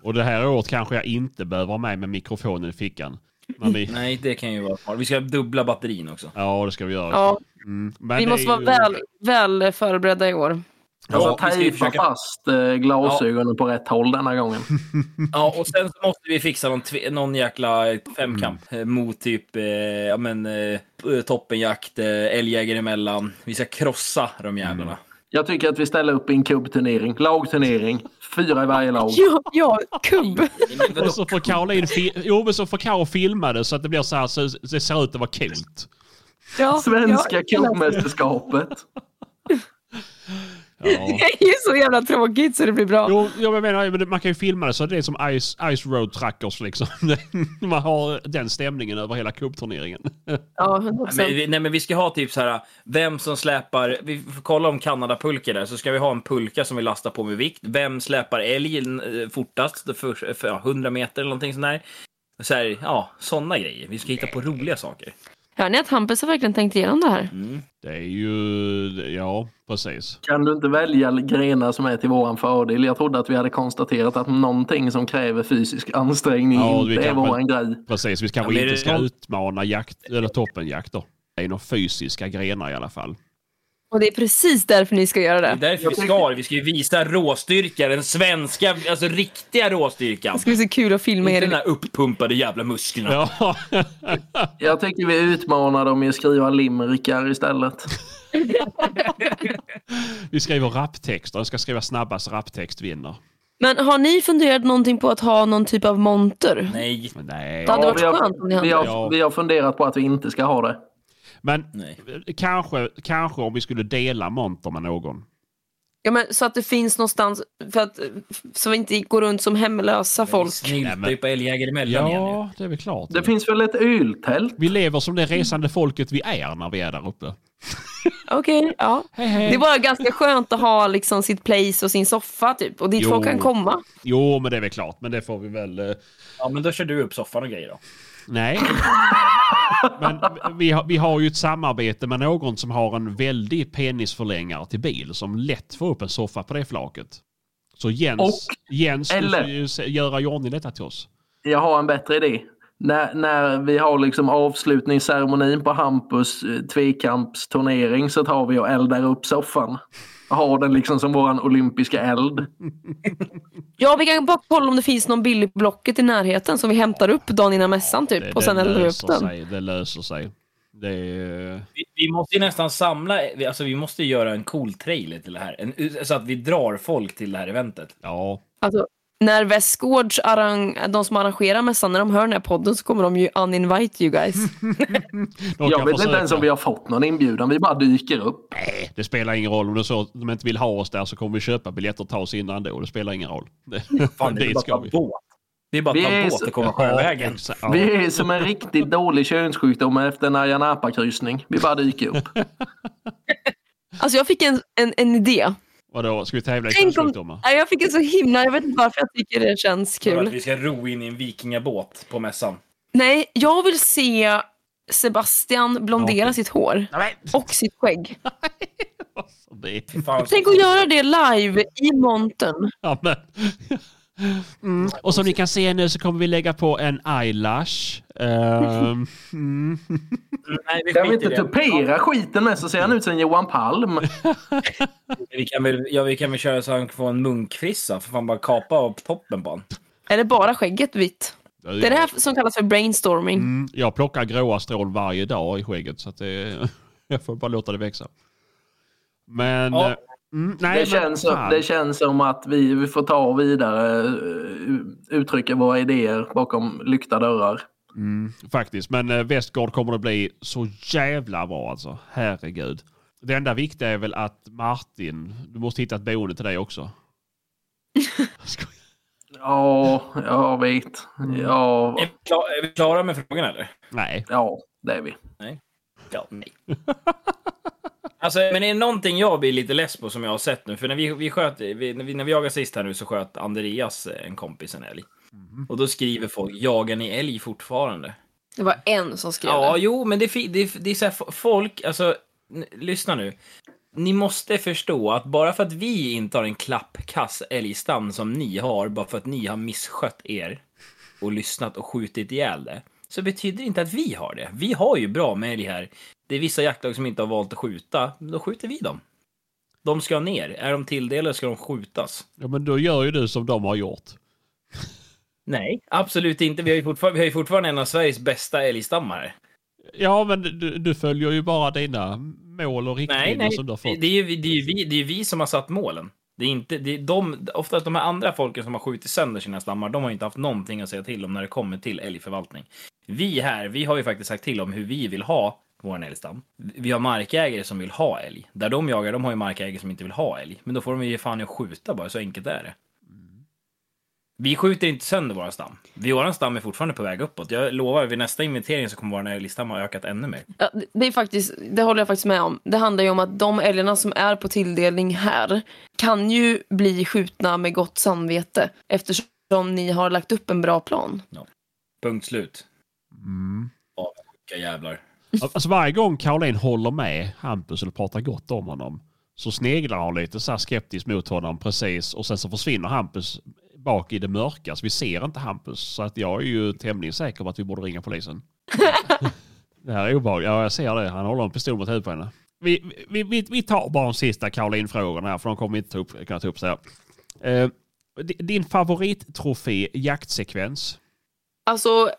Och det här året kanske jag inte behöver vara med med mikrofonen i fickan. Vi, [LAUGHS] Nej, det kan ju vara. Vi ska dubbla batterin också. ja, det ska vi göra. Ja, Mm. Men vi måste vara ju- väl, väl förberedda i år. Jag Ja, tejpa försöka- fast eh, glasögonen på rätt håll denna gången. [LAUGHS] Ja, och sen så måste vi fixa någon, någon jäkla femkamp Mm. mot typ eh, ja, men, eh, toppenjakt, eh, älgjägare emellan. Vi ska krossa de jävlarna. Mm. Jag tycker att vi ställer upp i en kubbturnering. Lagturnering. Fyra i varje lag. Ja, ja kubb! [LAUGHS] Och så får Caroline fi- jo, men så får Karo filma det så att det blir så här så det ser ut att vara coolt. Ja, Svenska ja, kubbmästerskapet. [LAUGHS] Ja. [LAUGHS] Det är ju så jävla tråkigt så det blir bra. Jo, jag menar, men man kan ju filma det så det är som Ice, ice Road Truckers liksom. [LAUGHS] Man har den stämningen över hela cupturneringen. [LAUGHS] Ja, 100%. Men, vi- nej, men vi ska ha typ så här, vem som släpar, vi får kolla om Kanadapulka där, så ska vi ha en pulka som vi lastar på med vikt. Vem släpar älgen eh, fortast, för, för ja, 100 meter eller någonting sånt där. Så här, ja, sådana grejer. Vi ska hitta på roliga saker. Hör ni att Hampus har verkligen tänkt igenom det här? Det är ju, ja precis. Kan du inte välja grenar som är till våran fördel? Jag trodde att vi hade konstaterat att någonting som kräver fysisk ansträngning Ja, inte är våran grej. Precis, vi kanske Ja, inte det ska någon- utmana jakt, eller toppenjakt då. Det är några fysiska grenar i alla fall. Och det är precis därför ni ska göra Det är det. därför vi ska det. Vi ska ju visa råstyrka, den svenska, alltså riktiga råstyrkan. Det ska bli så kul att filma Inte er. den här uppumpade jävla musklerna. Ja, Jag tycker vi utmanar dem i att skriva limerickar istället. vi skriver raptexter. Den ska skriva snabbast raptext vinner. Men har ni funderat någonting på att ha någon typ av monter? Nej. Det hade varit vi, har, skönt om ni hade vi, har, Ja. vi har funderat på att vi inte ska ha det. Men Nej. kanske, kanske om vi skulle dela monter med någon. Ja, men så att det finns någonstans, för att, så vi inte går runt som hemlösa folk. Snyltar men- ju på älgjägare emellan igen. Ja, det är väl klart. Det finns väl ett öltält? Vi lever som det resande folket vi är när vi är där uppe. Okej, ja. Hej, hej. Det är bara ganska skönt att ha liksom sitt place och sin soffa typ, och dit Jo. folk kan komma. Jo, men det är väl klart. Men det får vi väl... eh, Ja, men då kör du upp soffan och grejer då. Nej. Men vi har, vi har ju ett samarbete med någon som har en väldig penisförlängare till bil som lätt får upp en soffa på det flaket. Så Jens, Och- Jens du eller- ska ju se- göra i ordning detta till oss. Jag har en bättre idé. När, när vi har liksom avslutningsceremonin på Hampus eh, tvekampsturnering så tar vi och eldar upp soffan. Ha den liksom som våran olympiska eld. Ja, vi kan bara kolla om det finns någon billig Blocket i närheten som vi hämtar upp dagen innan mässan typ. Det, och sen eldar upp löser den. sig. Det löser sig. Det är... Vi, vi måste ju nästan samla, vi- alltså vi måste göra en cool trailer till det här. En, så att vi drar folk till det här eventet. Ja. Alltså, när Västgårds de som arrangerar mässan, när de hör den här podden så kommer de ju uninvite you guys. [LAUGHS] Jag vet inte ens om vi har fått någon inbjudan. Vi bara dyker upp. Det spelar ingen roll om det så de inte vill ha oss där så kommer vi köpa biljetter och ta oss in ändå. Det spelar ingen roll. Det, Fan, det är bara [LAUGHS] vi. båt. Det är bara att ta båt och komma sjövägen. Ja. Vi är som en riktigt dålig könssjukdom efter en Ayia Napa-kryssning. Vi bara dyker upp. [LAUGHS] Alltså jag fick en, en, en idé. Vadå, ska vi tävla i Tänk om? Nej, jag fick en så himla, jag vet inte varför jag tycker det känns För att kul. vi ska ro in i en vikingabåt på mässan. Nej, jag vill se Sebastian blondera Okej. sitt hår. Och sitt skägg. [LAUGHS] Tänk att göra det live i montern. Ja, men. Mm. Och som ni kan se nu så kommer vi lägga på en eyelash. Ehm, mm. [LAUGHS] Nej, vi Kan vi inte tupera skiten med så ser han ut som Johan Palm. [LAUGHS] Vi kan väl, ja, vi kan väl köra så han får en munkfrissa. För fan bara kapa av toppen på honom. Eller bara skägget vitt. Det är det här som kallas för brainstorming. Mm, jag plockar gråa strån varje dag i skägget så att det, [LAUGHS] jag får bara låta det växa. Men... Ja. Mm, nej, Det känns, som, det känns som att vi, vi får ta vidare eh, uttrycka våra idéer bakom lyckta dörrar. Mm, faktiskt, men eh, Västgård kommer det bli så jävla bra alltså. Herregud. Det enda viktiga är väl att Martin, du måste hitta ett boende till dig också. [LAUGHS] Ja, jag vet. Ja, Är vi, klar, är vi klara med frågorna eller? Nej. ja, det är vi. Ja, nej. [LAUGHS] Alltså, men är det någonting jag blir lite less på som jag har sett nu? För när vi, vi sköt, vi, när vi, när vi jagade sist här nu så sköt Andreas, eh, en kompis, en älg. Och då skriver folk, jagar ni älg fortfarande? Det var en som skrev Ja, det. jo, men det, är det, är- det är så här, folk, alltså, lyssna nu. Ni måste förstå att bara för att vi inte har en klappkass älgstam som ni har, bara för att ni har misskött er och lyssnat och skjutit ihjäl det, så betyder det inte att vi har det. Vi har ju bra med älg här. Det är vissa jaktlag som inte har valt att skjuta, då skjuter vi dem. De ska ner. Är de tilldelade ska de skjutas. Ja, men då gör ju du som de har gjort. Nej, absolut inte. Vi har ju fortfarande, vi har ju fortfarande en av Sveriges bästa älgstammar. Ja, men du, du följer ju bara dina mål och riktlinjer Nej, nej. som du har fått. det, är ju, det, är ju vi, det är ju vi som har satt målen. Det är inte, det är de, oftast de här andra folken som har skjutit sönder sina stammar, de har inte haft någonting att säga till om när det kommer till älgförvaltning. Vi här, vi har ju faktiskt sagt till om hur vi vill ha vår älgstam. Vi har markägare som vill ha älg. Där de jagar, de har ju markägare som inte vill ha älg. Men då får de ju ge fan i att skjuta bara, så enkelt är det. Vi skjuter inte sönder våra stam. Vi, våran stam är fortfarande på väg uppåt. Jag lovar, vid nästa inventering så kommer vår älgstam ha ökat ännu mer. Ja, det- är faktiskt, det håller jag faktiskt med om. Det handlar ju om att de älgarna som är på tilldelning här kan ju bli skjutna med gott samvete eftersom ni har lagt upp en bra plan. Punkt slut. Mm. Vilka jävlar. Alltså varje gång Caroline håller med Hampus eller pratar gott om honom så sneglar hon lite så här skeptiskt mot honom precis och sen så försvinner Hampus bak i det mörka så vi ser inte Hampus. Så att jag är ju tämligen säker på att vi borde ringa polisen. [LAUGHS] det här är obehagligt. Ja, jag ser det. Han håller en pistol mot huvudet på henne. Vi, vi, vi, vi tar bara de sista Caroline-frågorna här för de kommer inte ta upp, kunna ta upp så här. Eh, di- din favorittrofé jaktsekvens? Alltså,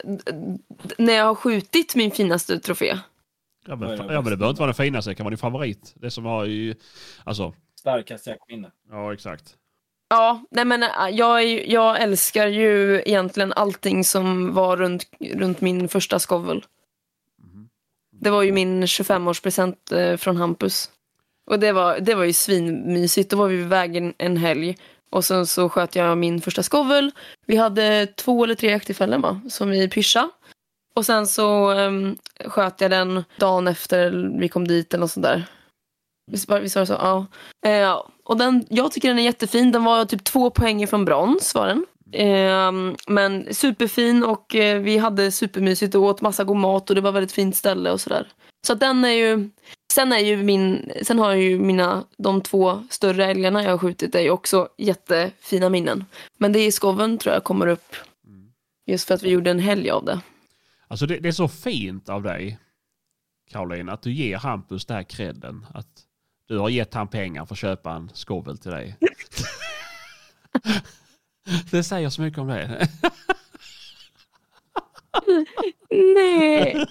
när jag har skjutit min finaste trofé. Ja men, ja, men det behöver inte vara den finaste, det kan vara din favorit. Det som har ju... Alltså, Starkast jaktminne. ja exakt. Ja, nej men äh, jag, är jag älskar ju egentligen allting som var runt, runt min första skovel. Det var ju min 25-årspresent eh, från Hampus. Och det var, det var ju svinmysigt. Då var vi vid vägen en helg. Och sen så sköt jag min första skovel. Vi hade två eller tre jakttillfällen va? Som vi pyscha. Och sen så um, sköt jag den dagen efter vi kom dit eller något sånt där. Visst var, visst var det så? Ja. Eh, och den, jag tycker den är jättefin. Den var typ två poäng från brons var den. Eh, men superfin och eh, vi hade supermysigt och åt massa god mat och det var väldigt fint ställe och sådär. Så att den är ju, sen är ju min, sen har jag ju mina, de två större älgarna jag har skjutit är ju också jättefina minnen. Men det i skoven tror jag kommer upp. Just för att vi gjorde en helg av det. Alltså det, det är så fint av dig, Caroline, att du ger Hampus den här credden. Att du har gett han pengar för att köpa en skovel till dig. [LAUGHS] det säger så mycket om det. Nej.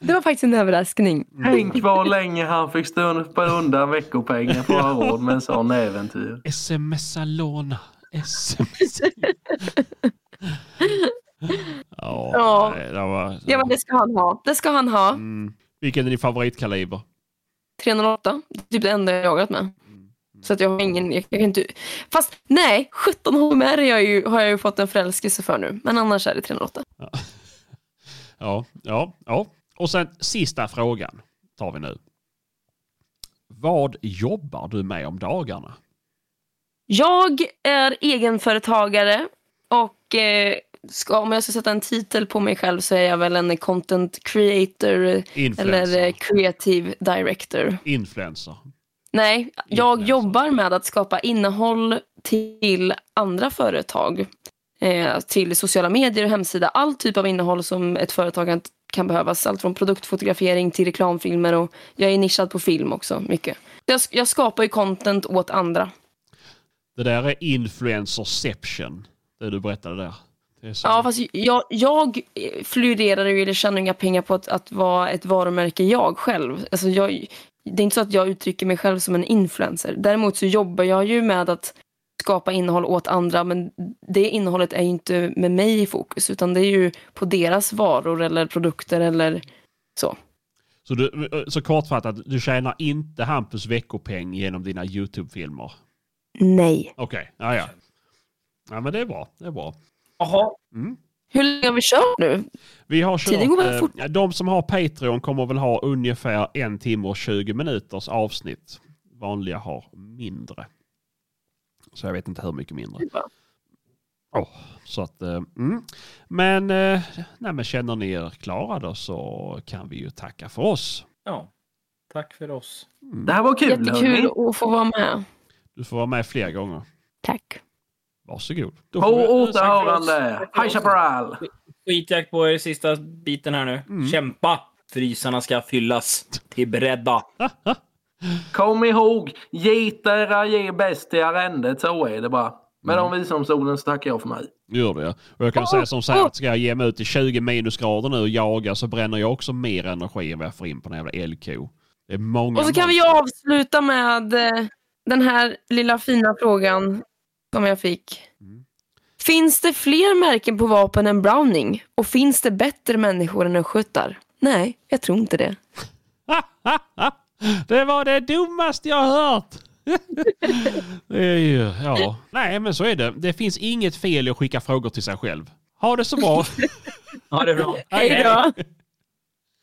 Det var faktiskt en överraskning. Tänk vad länge han fick stå på undan veckopengen för att ha råd med en sån äventyr. Smsa låna. Sms. ja, Ja. nej, det var, Ja men det ska han ha. Det ska han ha. mm. Vilken är din favoritkaliber? 308. Typ det enda jag har jagat med. Så att jag har ingen, jag, jag kan inte... Fast nej, 17 HMR jag, ju, har jag ju fått en förälskelse för nu. Men annars är det 308. [LAUGHS] Ja, ja, ja. Och sen sista frågan tar vi nu. Vad jobbar du med om dagarna? Jag är egenföretagare och eh, ska, om jag ska sätta en titel på mig själv så är jag väl en content creator Influencer. eller creative director. Influencer. Nej, jag Influencer. jobbar med att skapa innehåll till andra företag. Eh, till sociala medier och hemsida. All typ av innehåll som ett företag kan, kan behövas. Allt från produktfotografering till reklamfilmer och jag är nischad på film också mycket. Jag, jag skapar ju content åt andra. Det där är influencerception. Det du berättade där. Ja, fast jag, jag florerar ju eller tjänar inga pengar på att, att vara ett varumärke jag själv. Alltså jag, det är inte så att jag uttrycker mig själv som en influencer. Däremot så jobbar jag ju med att skapa innehåll åt andra men det innehållet är ju inte med mig i fokus utan det är ju på deras varor eller produkter eller så. Så, du, så kortfattat, du tjänar inte Hampus veckopeng genom dina YouTube-filmer? Nej. Okej, ja ja. Ja men det är bra, det är bra. Jaha. Mm. Hur länge har vi kört nu? Vi har Tiden går kört, väl eh, de som har Patreon kommer väl ha ungefär en timme och 20 minuters avsnitt. Vanliga har mindre. Så jag vet inte hur mycket mindre. Åh, så att, eh, mm. Men, eh, nej, men känner ni er klara då så kan vi ju tacka för oss. Ja. Tack för oss. Det här var kul hörni. Jättekul att få vara med. Du får vara med fler gånger. Tack. Varsågod. Då På återhörande. High Chaparral. Skitjakt på er sista biten här nu. Mm. Kämpa! Frysarna ska fyllas till beredda. [LAUGHS] Kom ihåg, gitera ge bäst till arrendet. Så är det bara. Med de visdomsorden så tackar jag för mig. Gör det ja. Och jag kan säga som så här att ska jag ge mig ut i 20 minusgrader nu och jaga så bränner jag också mer energi än vad jag får in på den jävla elko. Det är många Och så kan vi avsluta med eh, den här lilla fina frågan som jag fick. Mm. Finns det fler märken på vapen än Browning? Och finns det bättre människor än östgötar? Nej, jag tror inte det. [LAUGHS] det var det dummaste jag hört. [LAUGHS] det är ju, ja. Nej men så är det. Det finns inget fel i att skicka frågor till sig själv. Ha det så bra. [LAUGHS] Ha det bra. Hej då!